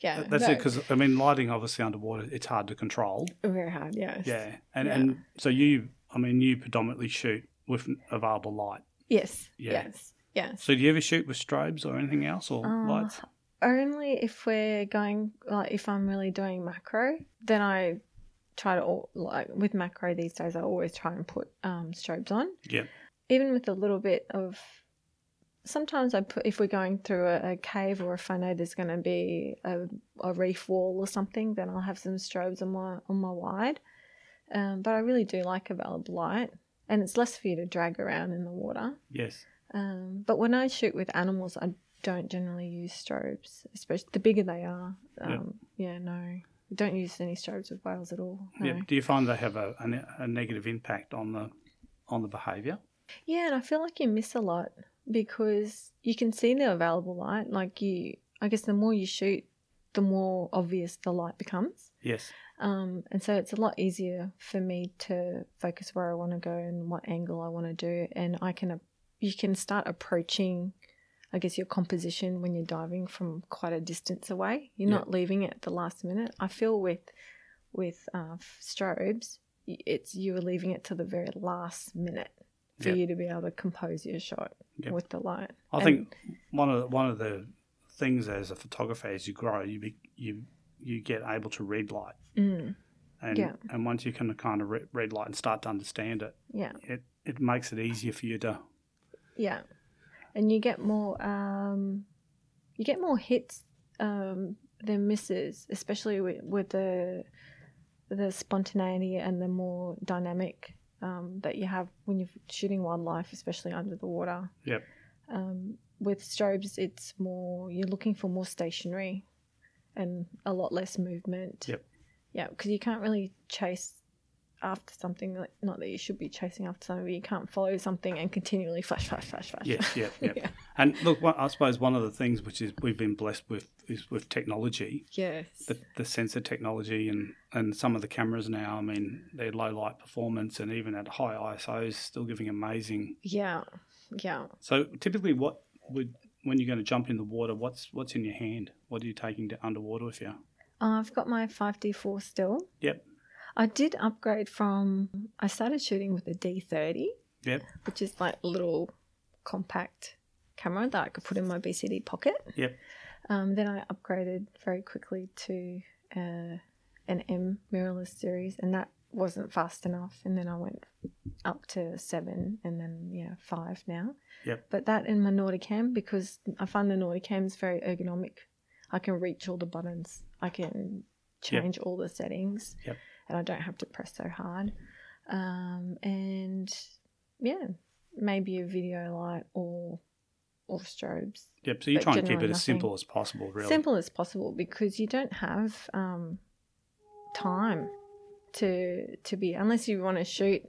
yeah. That's no, it, because I mean, lighting obviously underwater, it's hard to control. very hard. Yes. Yeah, and Yeah. and so you, I mean, you predominantly shoot with available light. Yes. Yeah. Yes. Yes. So do you ever shoot with strobes or anything else or Uh, lights? Only if we're going like if I'm really doing macro, then I try to like with macro these days. I always try and put um, strobes on. Yeah. Even with a little bit of. Sometimes I put if we're going through a, a cave or if I know there's going to be a, a reef wall or something, then I'll have some strobes on my on my wide. Um, but I really do like available light, and it's less for you to drag around in the water. Yes. Um, but when I shoot with animals, I don't generally use strobes, especially the bigger they are. Um, yeah. no, I don't use any strobes with whales at all. No. Yeah. Do you find they have a, a, a negative impact on the on the behaviour? Yeah, and I feel like you miss a lot because you can see the available light. Like you, I guess the more you shoot, the more obvious the light becomes. Yes. Um, and so it's a lot easier for me to focus where I want to go and what angle I want to do, and I can you can start approaching, I guess, your composition when you're diving from quite a distance away. You're Yeah. not leaving it at the last minute. I feel with with uh, strobes, it's you are leaving it to the very last minute for you to be able to compose your shot with the light. I And- think one of the, one of the things as a photographer, as you grow, you be, you you get able to read light, Mm, and Yeah. and once you can kind of re- read light and start to understand it, yeah. it it makes it easier for you to Yeah, and you get more um, you get more hits um, than misses, especially with, with the the spontaneity and the more dynamic um, that you have when you're shooting wildlife, especially under the water. Yep. Um, with strobes, it's more you're looking for more stationary and a lot less movement. Yep. Yeah, because you can't really chase after something. Like, not that you should be chasing after something, but you can't follow something and continually flash, flash, flash, flash. yes, yeah, yeah. yeah. And look, I suppose one of the things which is we've been blessed with is with technology, Yes. the, the sensor technology, and and some of the cameras now. I mean, they're low light performance, and even at high ISOs, still giving amazing. yeah. Yeah. So typically, what would when you're going to jump in the water, what's what's in your hand? What are you taking to underwater with you? Uh, I've got my 5D4 still. Yep. I did upgrade from, I started shooting with a D30, Yep. which is like a little compact camera that I could put in my BCD pocket. Yep. Um, then I upgraded very quickly to uh, an M mirrorless series, and that wasn't fast enough. And then I went up to seven, and then yeah, five now. Yep. But that in my Nauticam because I find the Nauticam is very ergonomic. I can reach all the buttons. I can Yep. change all the settings, Yep. And I don't have to press so hard. Um, and yeah, maybe a video light or or strobes. Yep. So you're But trying to keep it as simple as possible, really. Simple as possible because you don't have um, time to to be unless you want to shoot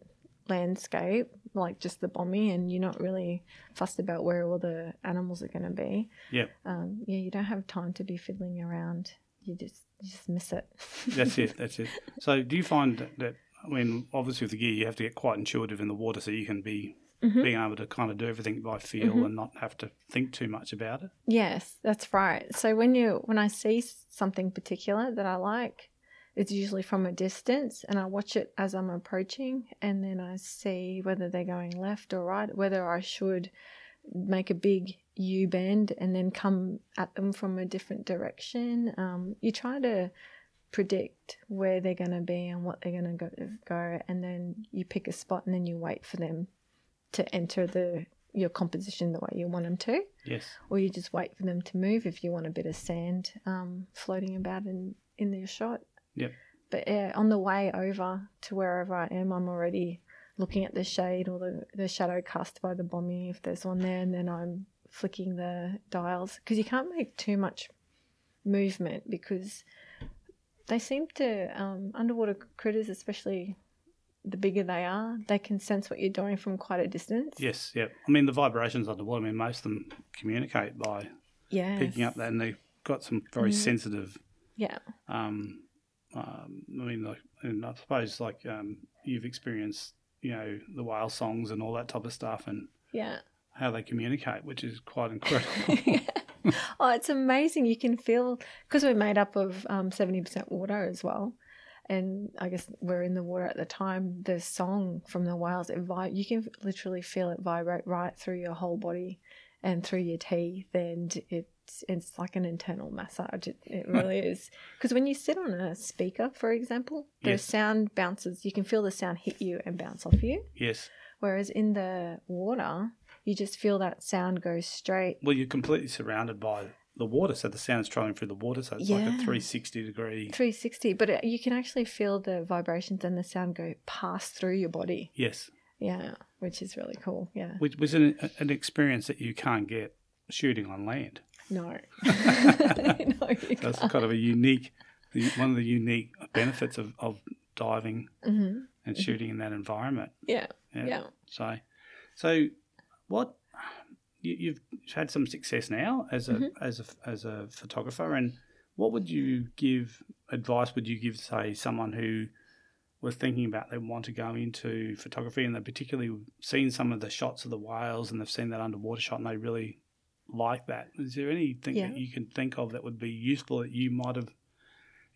landscape like just the bommie and you're not really fussed about where all the animals are going to be. Yep. Um, yeah, you don't have time to be fiddling around. You just you just miss it. That's it. That's it. So, do you find that, that I mean, obviously with the gear, you have to get quite intuitive in the water, so you can be Mhm. being able to kind of do everything by feel Mhm. and not have to think too much about it. Yes, that's right. So when you when I see something particular that I like, it's usually from a distance and I watch it as I'm approaching and then I see whether they're going left or right, whether I should make a big U bend and then come at them from a different direction. Um, you try to predict where they're going to be and what they're going to go, go and then you pick a spot and then you wait for them to enter the your composition the way you want them to Yes. or you just wait for them to move if you want a bit of sand um, floating about in in your shot. Yep. But yeah, on the way over to wherever I am, I'm already looking at the shade or the, the shadow cast by the bommie if there's one there, and then I'm flicking the dials because you can't make too much movement because they seem to um, underwater critters, especially the bigger they are, they can sense what you're doing from quite a distance. Yes. Yep. I mean, the vibrations underwater. I mean, most of them communicate by Yeah. picking up that, and they've got some very Mhm. sensitive. Yeah. Um, um, I mean, like, and I suppose like um, you've experienced, you know, the whale songs and all that type of stuff, and Yeah. How they communicate, which is quite incredible. oh, it's amazing. You can feel because we're made up of um, seventy percent water as well, and I guess we're in the water at the time. The song from the whales, it vi- you can literally feel it vibrate right through your whole body and through your teeth, and it's it's like an internal massage. It, it really is because when you sit on a speaker, for example, the Yes. sound bounces. You can feel the sound hit you and bounce off you. Yes. Whereas in the water, you just feel that sound go straight. Well, you're completely surrounded by the water, so the sound's traveling through the water, so it's like a 360 degree. 360, but it, you can actually feel the vibrations and the sound go pass through your body. Yes. Yeah, which is really cool. Yeah. Which was an, an experience that you can't get shooting on land. No. no, That's can't. kind of a unique, one of the unique benefits of, of diving Mhm. and shooting in that environment. Yeah. Yeah. So, so what you, you've had some success now as a Mm-hmm. as a as a photographer, and what would you give advice? Would you give say someone who was thinking about they want to go into photography and they've particularly seen some of the shots of the whales and they've seen that underwater shot and they really like that. Is there anything Yeah. that you can think of that would be useful that you might have,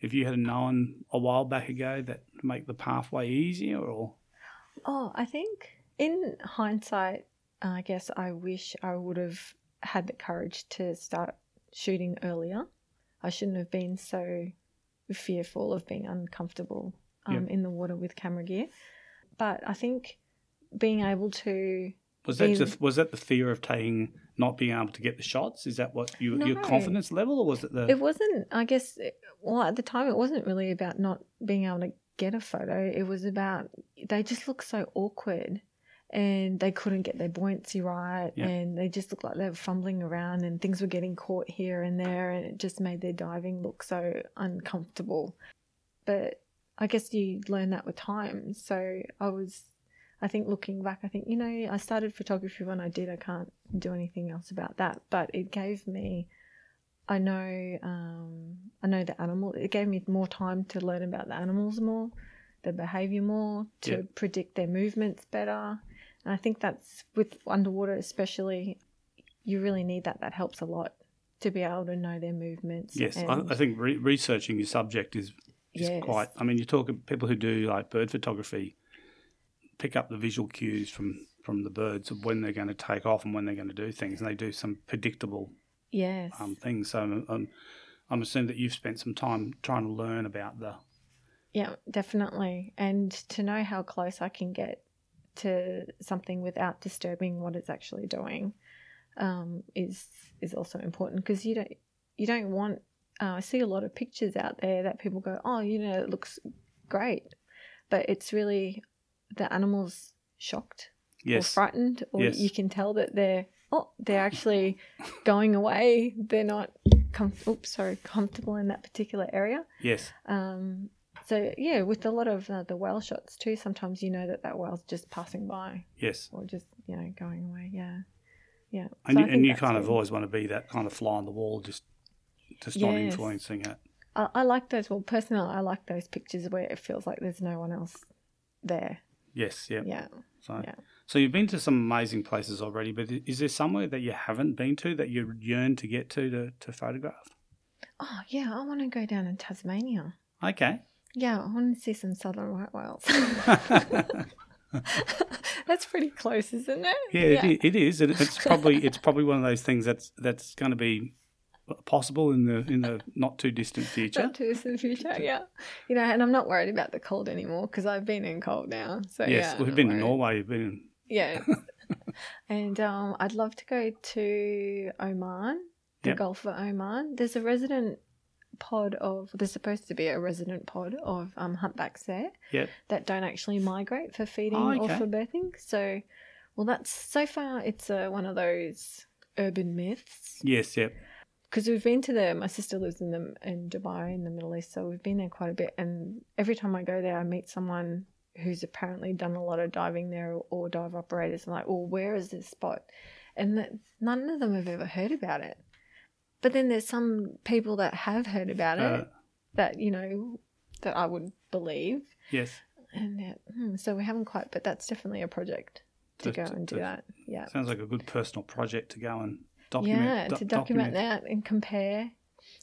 if you had known a while back ago, that make the pathway easier or? Oh, I think in hindsight, I guess I wish I would have had the courage to start shooting earlier. I shouldn't have been so fearful of being uncomfortable um, Yep. in the water with camera gear. But I think being able to Was that in- just was that the fear of taking not being able to get the shots? Is that what you, your confidence level, or was it the? It wasn't, I guess, well, at the time, it wasn't really about not being able to get a photo. It was about they just looked so awkward and they couldn't get their buoyancy right. Yeah. And they just looked like they were fumbling around and things were getting caught here and there. And it just made their diving look so uncomfortable. But I guess you learn that with time. So I was. I think looking back, I think, you know, I started photography when I did. I can't do anything else about that. But it gave me I know um, I know the animal. It gave me more time to learn about the animals more, their behavior more, to Yeah. predict their movements better. And I think that's with underwater especially, you really need that. That helps a lot to be able to know their movements. yes, I, I think re- researching your subject is is Yes. quite. I mean, you talk people who do like bird photography, pick up the visual cues from from the birds of when they're going to take off and when they're going to do things, and they do some predictable yes, um, things. So um, I'm assuming that you've spent some time trying to learn about the. yeah, definitely. And to know how close I can get to something without disturbing what it's actually doing um, is is also important because you don't you don't want. Uh, I see a lot of pictures out there that people go, oh, you know, it looks great, but it's really the animals shocked or frightened, or Yes. you can tell that they're oh they're actually going away. They're not com- oops sorry comfortable in that particular area. yes, Um, so yeah, with a lot of uh, the whale shots too, sometimes you know that that whale's just passing by yes. or just you know going away. Yeah, yeah. And So you, and you kind of always want to be that kind of fly on the wall, just just not influencing it. I, I like those. Well, personally, I like those pictures where it feels like there's no one else there. Yes, yeah. Yeah. So, Yeah. so you've been to some amazing places already, but is there somewhere that you haven't been to that you yearn to get to to, to photograph? Oh yeah, I want to go down in Tasmania. Okay. Yeah, I want to see some southern right whales. That's pretty close, isn't it? Yeah, It, it is. It, it's probably it's probably one of those things that's that's going to be possible in the in the not too distant future. Not too distant future, yeah. You know, and I'm not worried about the cold anymore because I've been in cold now. So yes, yeah, we've been in. Norway. We've been in, Yeah. and um, I'd love to go to Oman, the Yep. Gulf of Oman. There's a resident pod of, there's supposed to be a resident pod of um, humpbacks there Yep. that don't actually migrate for feeding Oh, or for birthing. So, well, that's so far, it's uh, one of those urban myths. yes, yep. Because we've been to the, my sister lives in the in Dubai in the Middle East, so we've been there quite a bit. And every time I go there, I meet someone who's apparently done a lot of diving there or, or dive operators. I'm like, well, where is this spot? And that, none of them have ever heard about it. But then there's some people that have heard about it Uh, that you know that I would believe, yes. and uh, hmm, so we haven't quite. But that's definitely a project to, To- go to- and do to- that. Yeah. Sounds like a good personal project to go and document. yeah, do- to document, that and compare.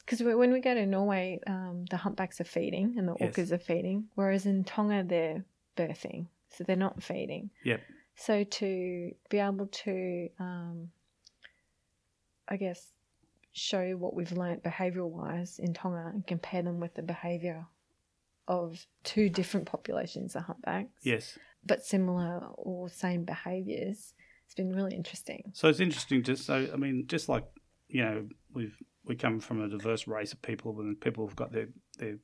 Because when we go to Norway, um, the humpbacks are feeding and the Yes. orcas are feeding, whereas in Tonga they're birthing, so they're not feeding. Yep. So to be able to, um, I guess, show what we've learnt behavioural wise in Tonga and compare them with the behaviour of two different populations of humpbacks, Yes. but similar or same behaviours, it's been really interesting. So it's interesting to so I mean, just like you know, we've we come from a diverse race of people, and people have got their their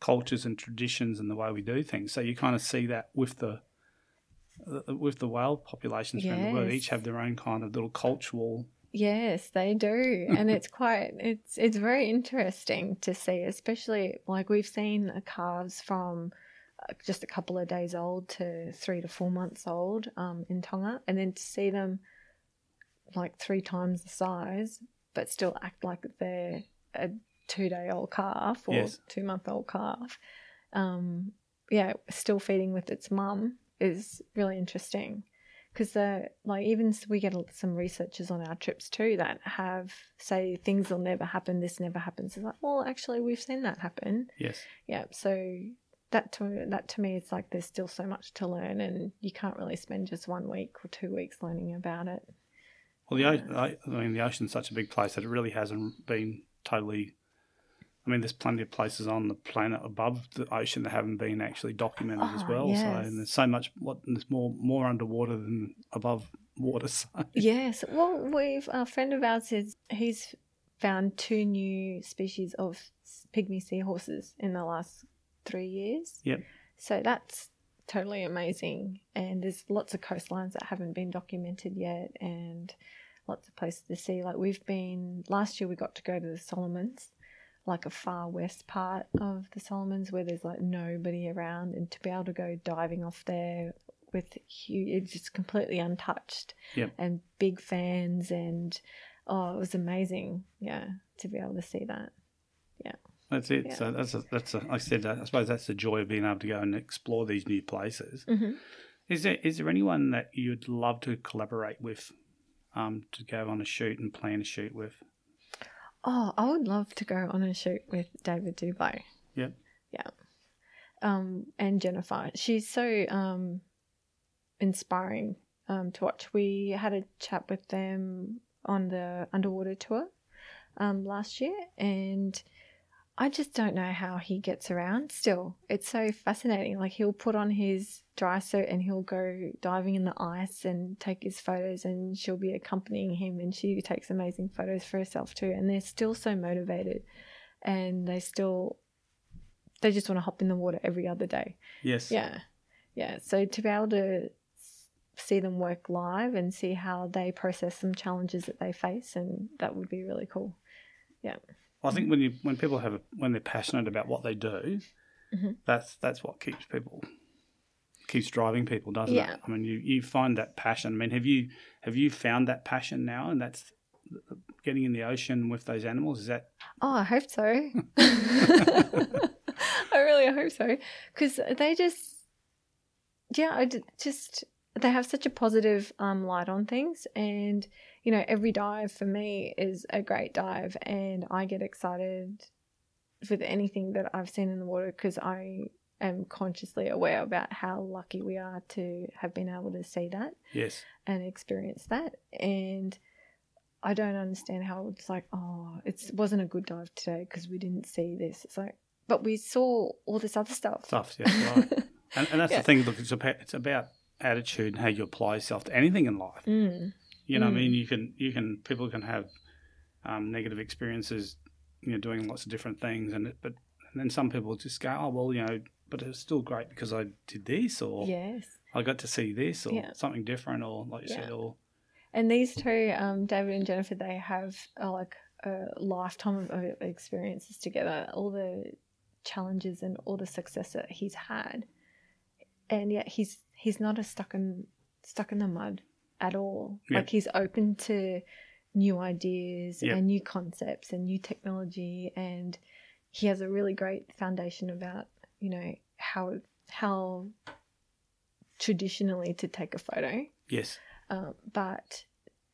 cultures and traditions and the way we do things. So you kind of see that with the with the whale populations around the world, each have their own kind of little cultural. Yes, they do, and it's quite it's it's very interesting to see, especially like we've seen calves from uh, just a couple of days old to three to four months old um, in Tonga, and then to see them like three times the size, but still act like they're a two day old calf or Yes. two month old calf. Um, yeah, still feeding with its mum is really interesting because the like even we get some researchers on our trips too that have say things will never happen this never happens it's like well actually we've seen that happen Yes. yeah so that to that to me it's like there's still so much to learn and you can't really spend just one week or two weeks learning about it Well, the I, I mean, the ocean's such a big place that it really hasn't been totally. I mean, there's plenty of places on the planet above the ocean that haven't been actually documented as Oh, well. So, and there's so much. What there's more more underwater than above water. So, yes well we've a friend of ours is he's found two new species of pygmy seahorses in the last three years Yep. So that's totally amazing. And there's lots of coastlines that haven't been documented yet and lots of places to see. Like we've been, last year we got to go to the Solomons, like a far west part of the Solomons where there's like nobody around. And to be able to go diving off there with huge, it's just completely untouched Yep. and big fans. And oh, it was amazing. Yeah, to be able to see that. Yeah. That's it. Yeah. So that's a, that's a, like I said. I suppose that's the joy of being able to go and explore these new places. Mm-hmm. Is there is there anyone that you'd love to collaborate with, um, to go on a shoot and plan a shoot with? Oh, I would love to go on a shoot with David Doubilet. Yep. Yeah. Um, and Jennifer. She's so um, inspiring um, to watch. We had a chat with them on the underwater tour um, last year, and I just don't know how he gets around still. It's so fascinating. Like, he'll put on his dry suit and he'll go diving in the ice and take his photos, and she'll be accompanying him, and she takes amazing photos for herself too. And they're still so motivated, and they still. They just want to hop in the water every other day. Yes. Yeah. Yeah. So to be able to see them work live and see how they process some challenges that they face, and that would be really cool. Well, I think when you when people have a, when they're passionate about what they do, Mhm. that's that's what keeps people keeps driving people, doesn't Yeah. it? I mean, you, you find that passion. I mean, have you have you found that passion now, and that's getting in the ocean with those animals? Is that Oh, I hope so. I really hope so. Because they just, yeah, I just, they have such a positive um, light on things. And, you know, every dive for me is a great dive. And I get excited with anything that I've seen in the water because I am consciously aware about how lucky we are to have been able to see that yes? and experience that. And I don't understand how it's like, oh, it wasn't a good dive today because we didn't see this. It's like, but we saw all this other stuff. Stuff, yeah, right. and, and that's Yeah. the thing. Look, it's about it's about attitude and how you apply yourself to anything in life. Mm. You know, what I Mm. mean, you can you can people can have um, negative experiences, you know, doing lots of different things, and it, but and then some people just go, oh well, you know, but it's still great because I did this, or Yes. I got to see this, or Yeah. something different, or like you said, or And these two, um, David and Jennifer, they have uh, like a lifetime of experiences together. All the challenges and all the success that he's had, and yet he's he's not a stuck in stuck in the mud at all. Yeah. Like he's open to new ideas Yeah. and new concepts and new technology, and he has a really great foundation about you know how how traditionally to take a photo yes, um, but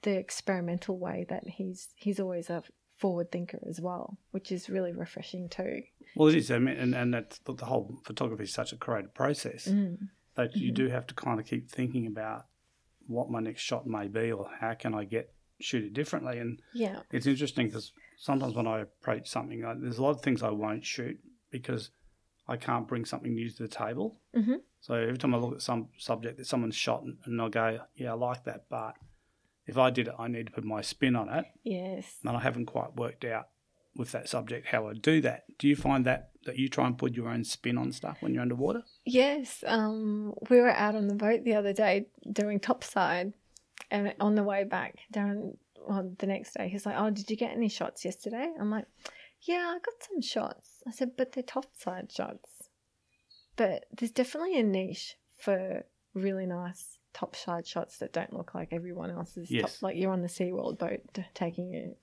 the experimental way that he's he's always a forward thinker as well, which is really refreshing too. Well, it is, I mean, and and that's the whole photography is such a creative process Mm. that you do have to kind of keep thinking about what my next shot may be, or how can I get shoot it differently. And Yeah. it's interesting because sometimes when I approach something, I, there's a lot of things I won't shoot because I can't bring something new to the table. hmm So every time I look at some subject that someone's shot and, and I go, yeah, I like that, but if I did it, I need to put my spin on it, Yes. and I haven't quite worked out with that subject how I do that. Do you find that that you try and put your own spin on stuff when you're underwater? Yes. Um, we were out on the boat the other day doing topside, and on the way back, Darren, well, the next day, he's like, "Oh, did you get any shots yesterday?" I'm like, "Yeah, I got some shots." I said, "But they're topside shots." But there's definitely a niche for really nice topside shots that don't look like everyone else's. Yes. Top, like you're on the SeaWorld boat taking it.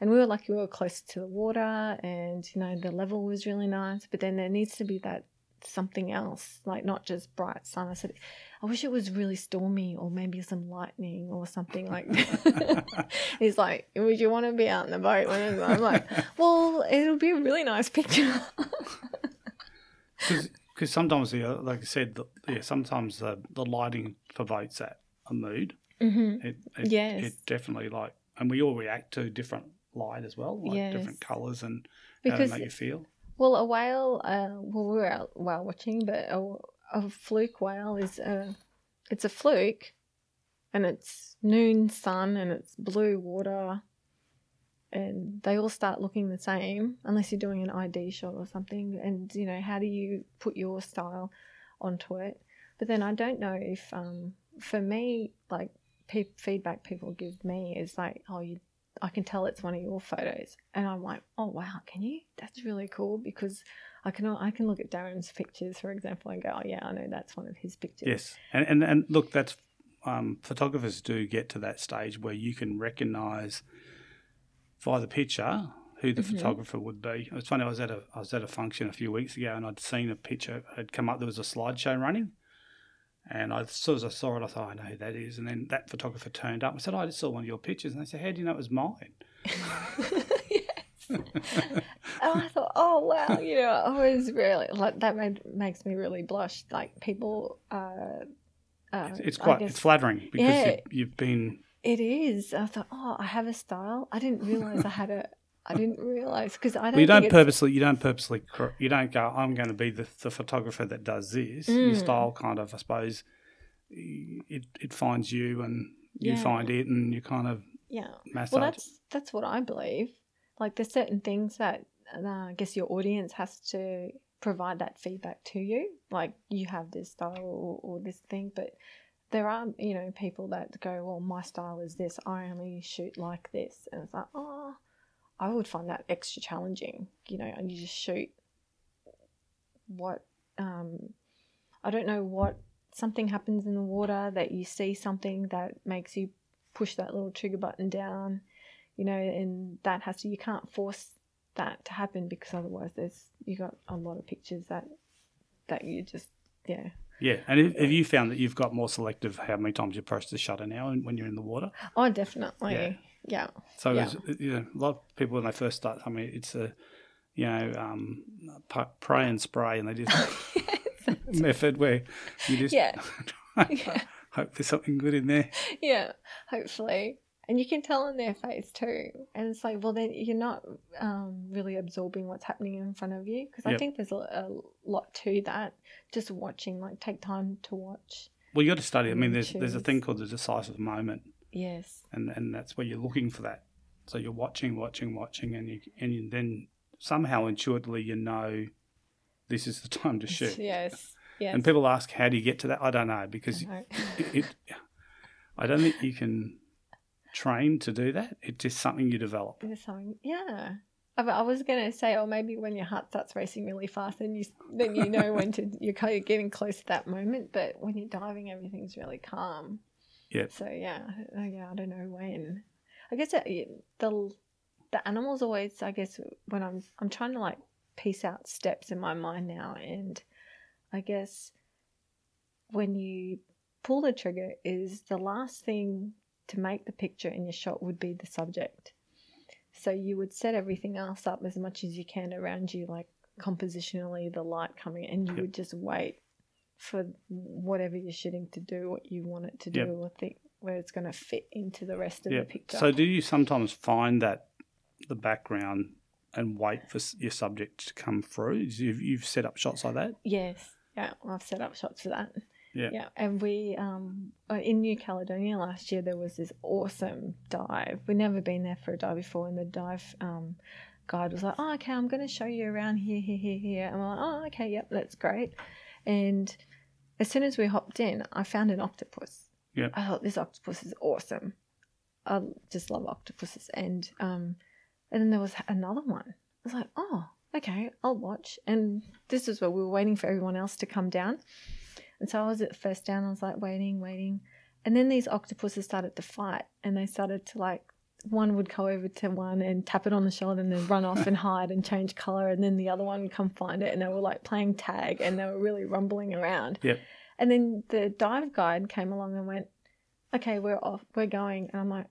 And we were lucky we were close to the water and, you know, the level was really nice. But then there needs to be that something else, like not just bright sun. I said, I wish it was really stormy or maybe some lightning or something like that. He's like, Would you want to be out in the boat when it's I'm like, Well, it'll be a really nice picture. Because sometimes, like I said, the, yeah, sometimes the, the lighting provokes that a mood. hmm It, it, Yes. it definitely like, and we all react to different light as well, like Yes. different colours and how Because they make you feel. Well, a whale. Uh, well, we were out whale watching, but a, a fluke whale is a. It's a fluke, and it's noon sun and it's blue water, and they all start looking the same unless you're doing an ID shot or something. And you know, how do you put your style onto it? But then I don't know if, um, for me, like pe- feedback people give me is like, oh, you I can tell it's one of your photos, and I'm like, oh wow, can you? That's really cool because I can I can look at Darren's pictures, for example, and go, oh yeah, I know that's one of his pictures. Yes, and and, and look, that's um, photographers do get to that stage where you can recognise via the picture who the Mhm. photographer would be. It's funny. I was at a I was at a function a few weeks ago, and I'd seen a picture had come up. There was a slideshow running, and I as soon as I saw it, I thought, I know who that is. And then that photographer turned up. I said, oh, I just saw one of your pictures, and they said, How do you know it was mine? and I thought, oh wow, you know, I was really like that made makes me really blush. Like people, uh, uh, It's, it's quite guess- it's flattering because Yeah. you've, you've been It is. I thought, oh, I have a style. I didn't realize I had a. I didn't realize because I don't. Well, you don't purposely. You don't purposely. You don't go. I'm going to be the, the photographer that does this. Your Mm. style, kind of, I suppose, it it finds you and you Yeah. find it, and you kind of Yeah. massage. Well, that's that's what I believe. Like, there's certain things that uh, I guess your audience has to provide that feedback to you. Like, you have this style or, or this thing, but there are you know people that go, well, my style is this. I only shoot like this, and it's like, oh, I would find that extra challenging. You know, and you just shoot what um, I don't know what something happens in the water that you see something that makes you push that little trigger button down, you know, and that has to you can't force that to happen because otherwise there's you got a lot of pictures that that you just yeah. yeah. And have- have you found that you've got more selective how many times you approach the shutter now when you're in the water? Oh definitely. Yeah. Yeah. So Yeah. you know, a lot of people when they first start, I mean, it's a you know um, pray and spray, and they just method where you just Yeah. Yeah. hope there's something good in there. yeah, hopefully. And you can tell on their face too. And it's like, well, then you're not um, really absorbing what's happening in front of you. Because I think there's a, a lot to that. Just watching, like, take time to watch. Well, you got to study. I mean, there's there's a thing called the decisive moment, Yes. and and that's where you're looking for that. So you're watching, watching, watching, and you and you then somehow intuitively you know this is the time to shoot. Yes. Yes. And people ask, how do you get to that? I don't know because I know. it, it, I don't think you can train to do that. It's just something you develop. There's something, yeah. I, was gonna say, or maybe when your heart starts racing really fast, then you then you know when to you're kind of getting close to that moment. But when you're diving, everything's really calm. Yeah. So yeah, yeah, I don't know when. I guess it- the the animals always. I guess when I'm I'm trying to like piece out steps in my mind now, and I guess when you pull the trigger is the last thing to make the picture in your shot would be the subject. So you would set everything else up as much as you can around you, like compositionally, the light coming, and you Yep. would just wait for whatever you're shooting to do what you want it to do, Yep. or think where it's going to fit into the rest of Yeah. the picture. So do you sometimes find that the background and wait for your subject to come through? You've, you've set up shots like that? Yes, yeah, I've set up shots for that. Yeah. yeah, and we um uh, in New Caledonia last year there was this awesome dive. We'd never been there for a dive before, and the dive um guide was like, "Oh, okay, I'm going to show you around here, here, here, here," and we're like, "Oh, okay, yep, that's great." And as soon as we hopped in, I found an octopus. Yep. I thought this octopus is awesome. I just love octopuses, and um, and then there was another one. I was like, oh, okay, I'll watch. And this is where we were waiting for everyone else to come down. And so I was at first down, I was like waiting, waiting. And then these octopuses started to fight and they started to like, one would go over to one and tap it on the shoulder and then run off and hide and change color. And then the other one would come find it and they were like playing tag and they were really rumbling around. Yep. And then the dive guide came along and went, okay, we're off, we're going. And I'm like,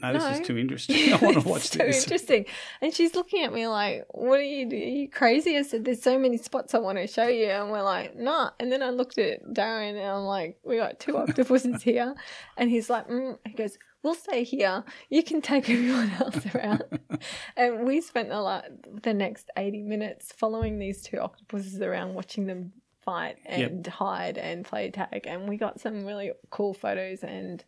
No, this No. is too interesting. I want to watch so this. interesting. And she's looking at me like, "What are you? Are you crazy?" I said, "There's so many spots I want to show you," and we're like, "Nah." And then I looked at Darren and I'm like, "We got two octopuses here," and he's like, mm. "He goes." We'll stay here. You can take everyone else around. and we spent a lot the next 80 minutes following these two octopuses around, watching them fight Yep. and hide and play tag. And we got some really cool photos and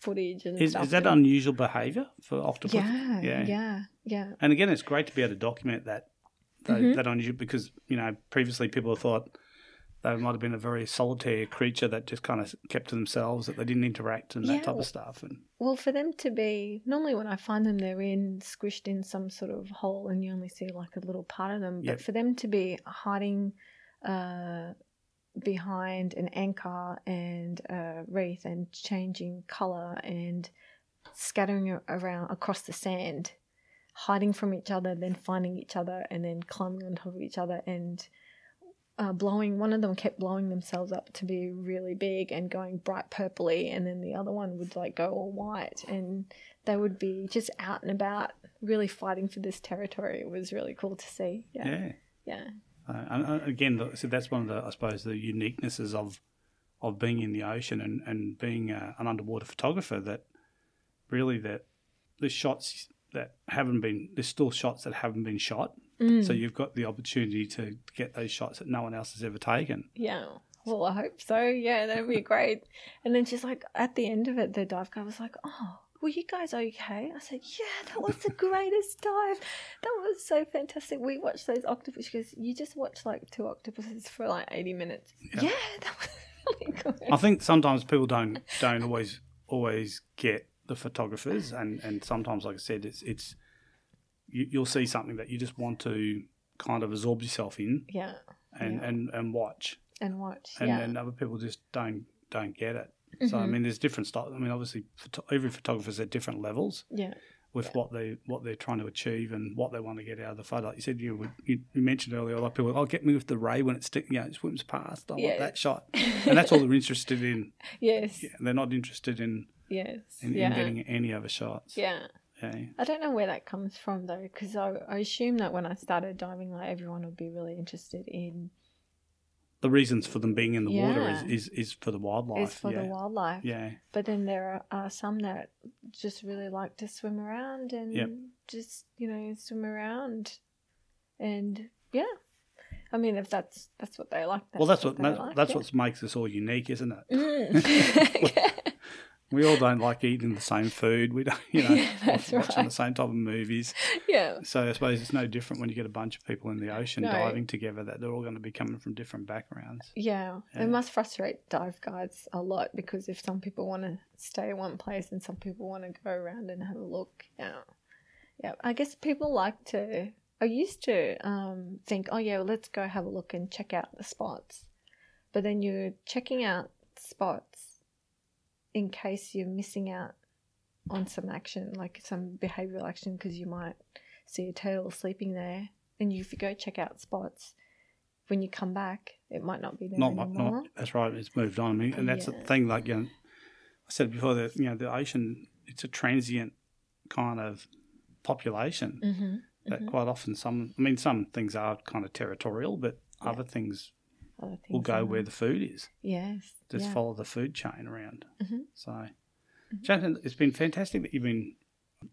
footage and Is, stuff. is that unusual behaviour for octopus? yeah, Yeah. yeah, yeah, And again, it's great to be able to document that that, Mhm. that unusual because you know previously people have thought they might have been a very solitary creature that just kind of kept to themselves, that they didn't interact and that type of stuff. And Well, for them to be normally when I find them, they're in squished in some sort of hole, and you only see like a little part of them. Yep. But for them to be hiding uh, behind an anchor and a wreath and changing color and scattering around across the sand, hiding from each other, then finding each other, and then climbing on top of each other and uh, blowing. One of them kept blowing themselves up to be really big and going bright purpley, and then the other one would like go all white, and they would be just out and about, really fighting for this territory. It was really cool to see. Yeah, yeah, yeah, Uh, and uh, again, so that's one of the, I suppose, the uniquenesses of of being in the ocean and and being uh, an underwater photographer. That really that the shots that haven't been there's still shots that haven't been shot. Mm. So you've got the opportunity to get those shots that no one else has ever taken. yeah. Well, I hope so. Yeah, that'd be great. And then she's like, at the end of it, the dive guy was like, "Oh, were you guys okay?" I said, "Yeah, that was the greatest dive. That was so fantastic. We watched those octopus because you just watched like two octopuses for like eighty minutes. Yeah. Yeah, that was really good. I think sometimes people don't don't always always get the photographers, and, and sometimes, like I said, it's it's you, you'll see something that you just want to kind of absorb yourself in yeah, and, Yeah. and, and watch, and watch. and, yeah, and other people just don't don't get it. So I Mhm. mean, there's different styles. I mean, obviously, photo- every photographer's at different levels yeah, with Yeah. what they what they're trying to achieve and what they want to get out of the photo. Like you said, you, would- you you mentioned earlier, a lot of people, oh, get me with the ray when it's stick, you know, it swims past. I want that shot, and that's all they're interested in. yes, Yeah, they're not interested in yes, in, yeah, in getting any other shots. yeah. Okay. I don't know where that comes from though, because I, I assume that when I started diving, like everyone would be really interested in The reasons for them being in the water is, is, is for the wildlife. is for yeah. the wildlife. Yeah. But then there are, are some that just really like to swim around and Yep. just you know swim around, and yeah. I mean, if that's that's what they like. That's well, that's what they that, like, that's yeah. what makes us all unique, isn't it? Mm. We all don't like eating the same food. We don't, you know, Yeah, that's watching right. the same type of movies. yeah. So I suppose it's no different when you get a bunch of people in the ocean No. diving together that they're all going to be coming from different backgrounds. Yeah, Yeah. it must frustrate dive guides a lot because if some people want to stay in one place and some people want to go around and have a look, yeah, yeah. I guess people like to. I used to um, think, oh yeah, well, let's go have a look and check out the spots, but then you're checking out spots in case you're missing out on some action, like some behavioral action, because you might see a turtle sleeping there, and you, if you go check out spots, when you come back, it might not be there Not, anymore. not that's right. It's moved on. I mean, and that's Yeah. the thing. Like you know, I said before that you know the ocean it's a transient kind of population Mm-hmm. that quite often some I mean some things are kind of territorial, but Yeah. other things Other things will go where the food is. Yes. Just yeah. follow the food chain around. Mhm. So, Jonathan, it's been fantastic that you've been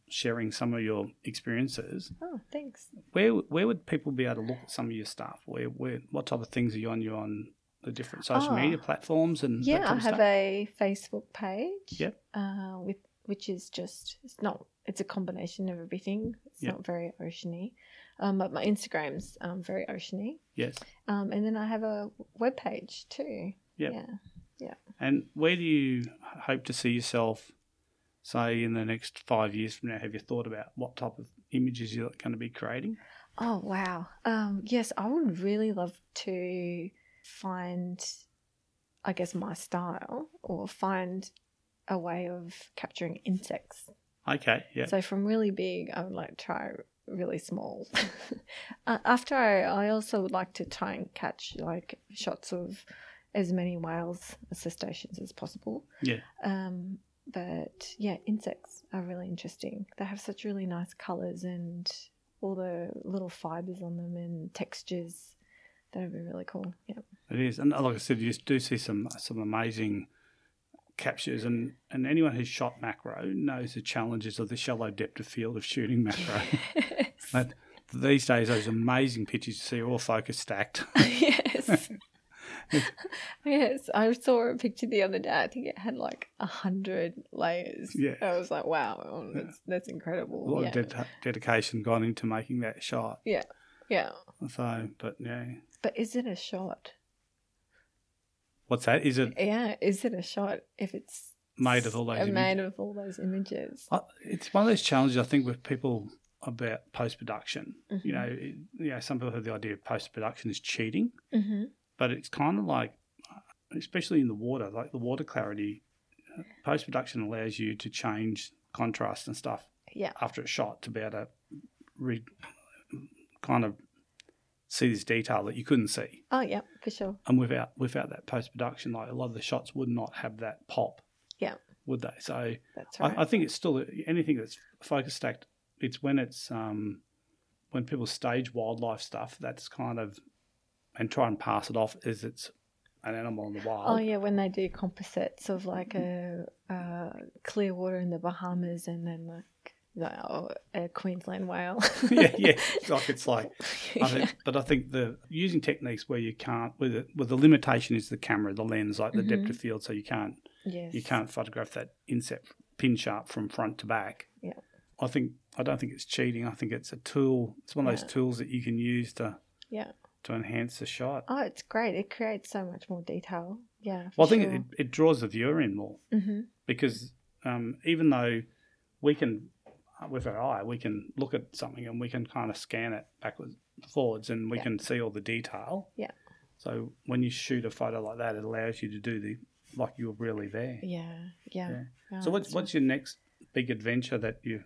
sharing some of your experiences. Oh, thanks. Where where would people be able to look at some of your stuff? Where where what type of things are you on? You on the different social Oh. media platforms and that Yeah, I have stuff? a Facebook page. Yep. Uh, with which is just it's not it's a combination of everything. It's Yep. not very oceany. Um, but my Instagram's um, very oceany. yes. Um, and then I have a web page too. Yep. Yeah. Yeah. And where do you hope to see yourself, say, in the next five years from now? Have you thought about what type of images you're going to be creating? Oh wow. Um, yes, I would really love to find, I guess, my style or find a way of capturing insects. Okay, yeah, So from really big, I would like to try really small. uh, after I, I also would like to try and catch like shots of as many whales, crustaceans as possible. yeah, Um, but yeah, insects are really interesting. They have such really nice colors and all the little fibers on them and textures. That would be really cool. Yeah. it is. And like I said, you do see some some amazing captures, and, and anyone who's shot macro knows the challenges of the shallow depth of field of shooting macro. but these days, those amazing pictures you see all focus stacked. yes. yes. I saw a picture the other day. I think it had like a hundred layers. Yeah. I was like, wow, oh, that's, that's incredible. A lot yeah. of ded- dedication gone into making that shot. yeah. Yeah. So, but yeah, But is it a shot? What's that? Is it Yeah. Is it a shot if it's made of all those? uh, images? made of all those images? I- it's one of those challenges I think with people about post production. Mm-hmm. You know, it, you know, some people have the idea of post production is cheating, Mm-hmm. but it's kind of like, especially in the water, like the water clarity. Post production allows you to change contrast and stuff Yeah. after it's shot to be able to re, kind of see this detail that you couldn't see. Oh, yeah, for sure. And without without that post production, like a lot of the shots would not have that pop, Yeah. would they? So That's right. I, I think it's still anything that's focus stacked. It's when it's um, when people stage wildlife stuff. That's kind of and try and pass it off as it's an animal in the wild. Oh yeah, when they do composites of like a, a clear water in the Bahamas and then like the, oh, a Queensland whale. yeah, yeah. Like it's like, I think, but I think the using techniques where you can't, with it, with the limitation is the camera, the lens, like the depth of field, so you can't yes. you can't photograph that inset pin sharp from front to back. Yeah. I think I don't think it's cheating. I think it's a tool. It's one of Yeah. those tools that you can use to Yeah. to enhance the shot. Oh, it's great. It creates so much more detail. Yeah. Well, I think it, it draws the viewer in more hmm because um, even though we can, uh, Uh, with our eye, we can look at something and we can kind of scan it backwards, forwards, and we Yeah. can see all the detail. Yeah. So when you shoot a photo like that, it allows you to do the like you're really there. Yeah. Yeah. Yeah. Yeah, So what's what's your next big adventure that you?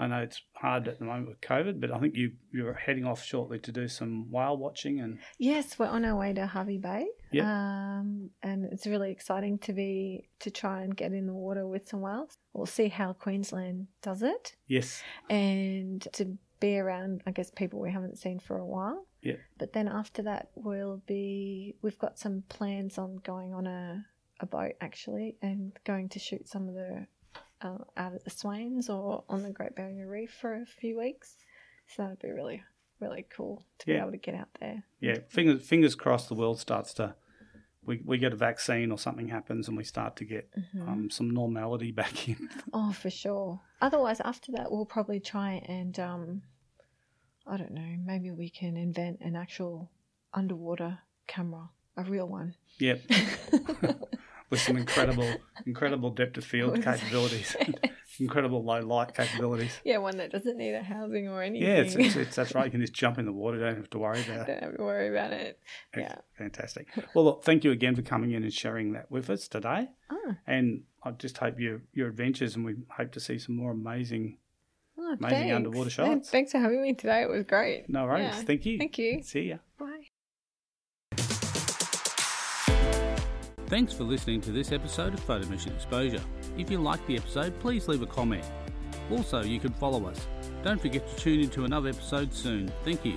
I know it's hard at the moment with COVID, but I think you you're heading off shortly to do some whale watching and Yes, we're on our way to Hervey Bay. Yep. Um, and it's really exciting to be to try and get in the water with some whales. We'll see how Queensland does it. yes, and to be around, I guess, people we haven't seen for a while. Yeah. But then after that, we'll be, we've got some plans on going on a, a boat actually and going to shoot some of the, uh, out at the Swains or on the Great Barrier Reef for a few weeks. So that'd be really, really cool to be able to get out there. yeah. Fingers fingers crossed. The world starts to. We, we get a vaccine or something happens and we start to get Mm-hmm. um, some normality back in. Oh, for sure. Otherwise, after that, we'll probably try and, um, I don't know, maybe we can invent an actual underwater camera, a real one. Yep, with some incredible incredible depth of field capabilities, incredible low light capabilities. Yeah, one that doesn't need a housing or anything. Yeah, it's, it's, it's that's right. You can just jump in the water. Don't have to worry about it. don't have to worry about it. Yeah. Fantastic. Well, look, thank you again for coming in and sharing that with us today. Oh, And I just hope your your adventures, and we hope to see some more amazing. oh Amazing thanks. underwater shots. Thanks for having me today. It was great. No worries. Yeah. Thank you. Thank you. See ya. Bye. Thanks for listening to this episode of Photo Mission Exposure. If you liked the episode, please leave a comment. Also, you can follow us. Don't forget to tune into another episode soon. Thank you.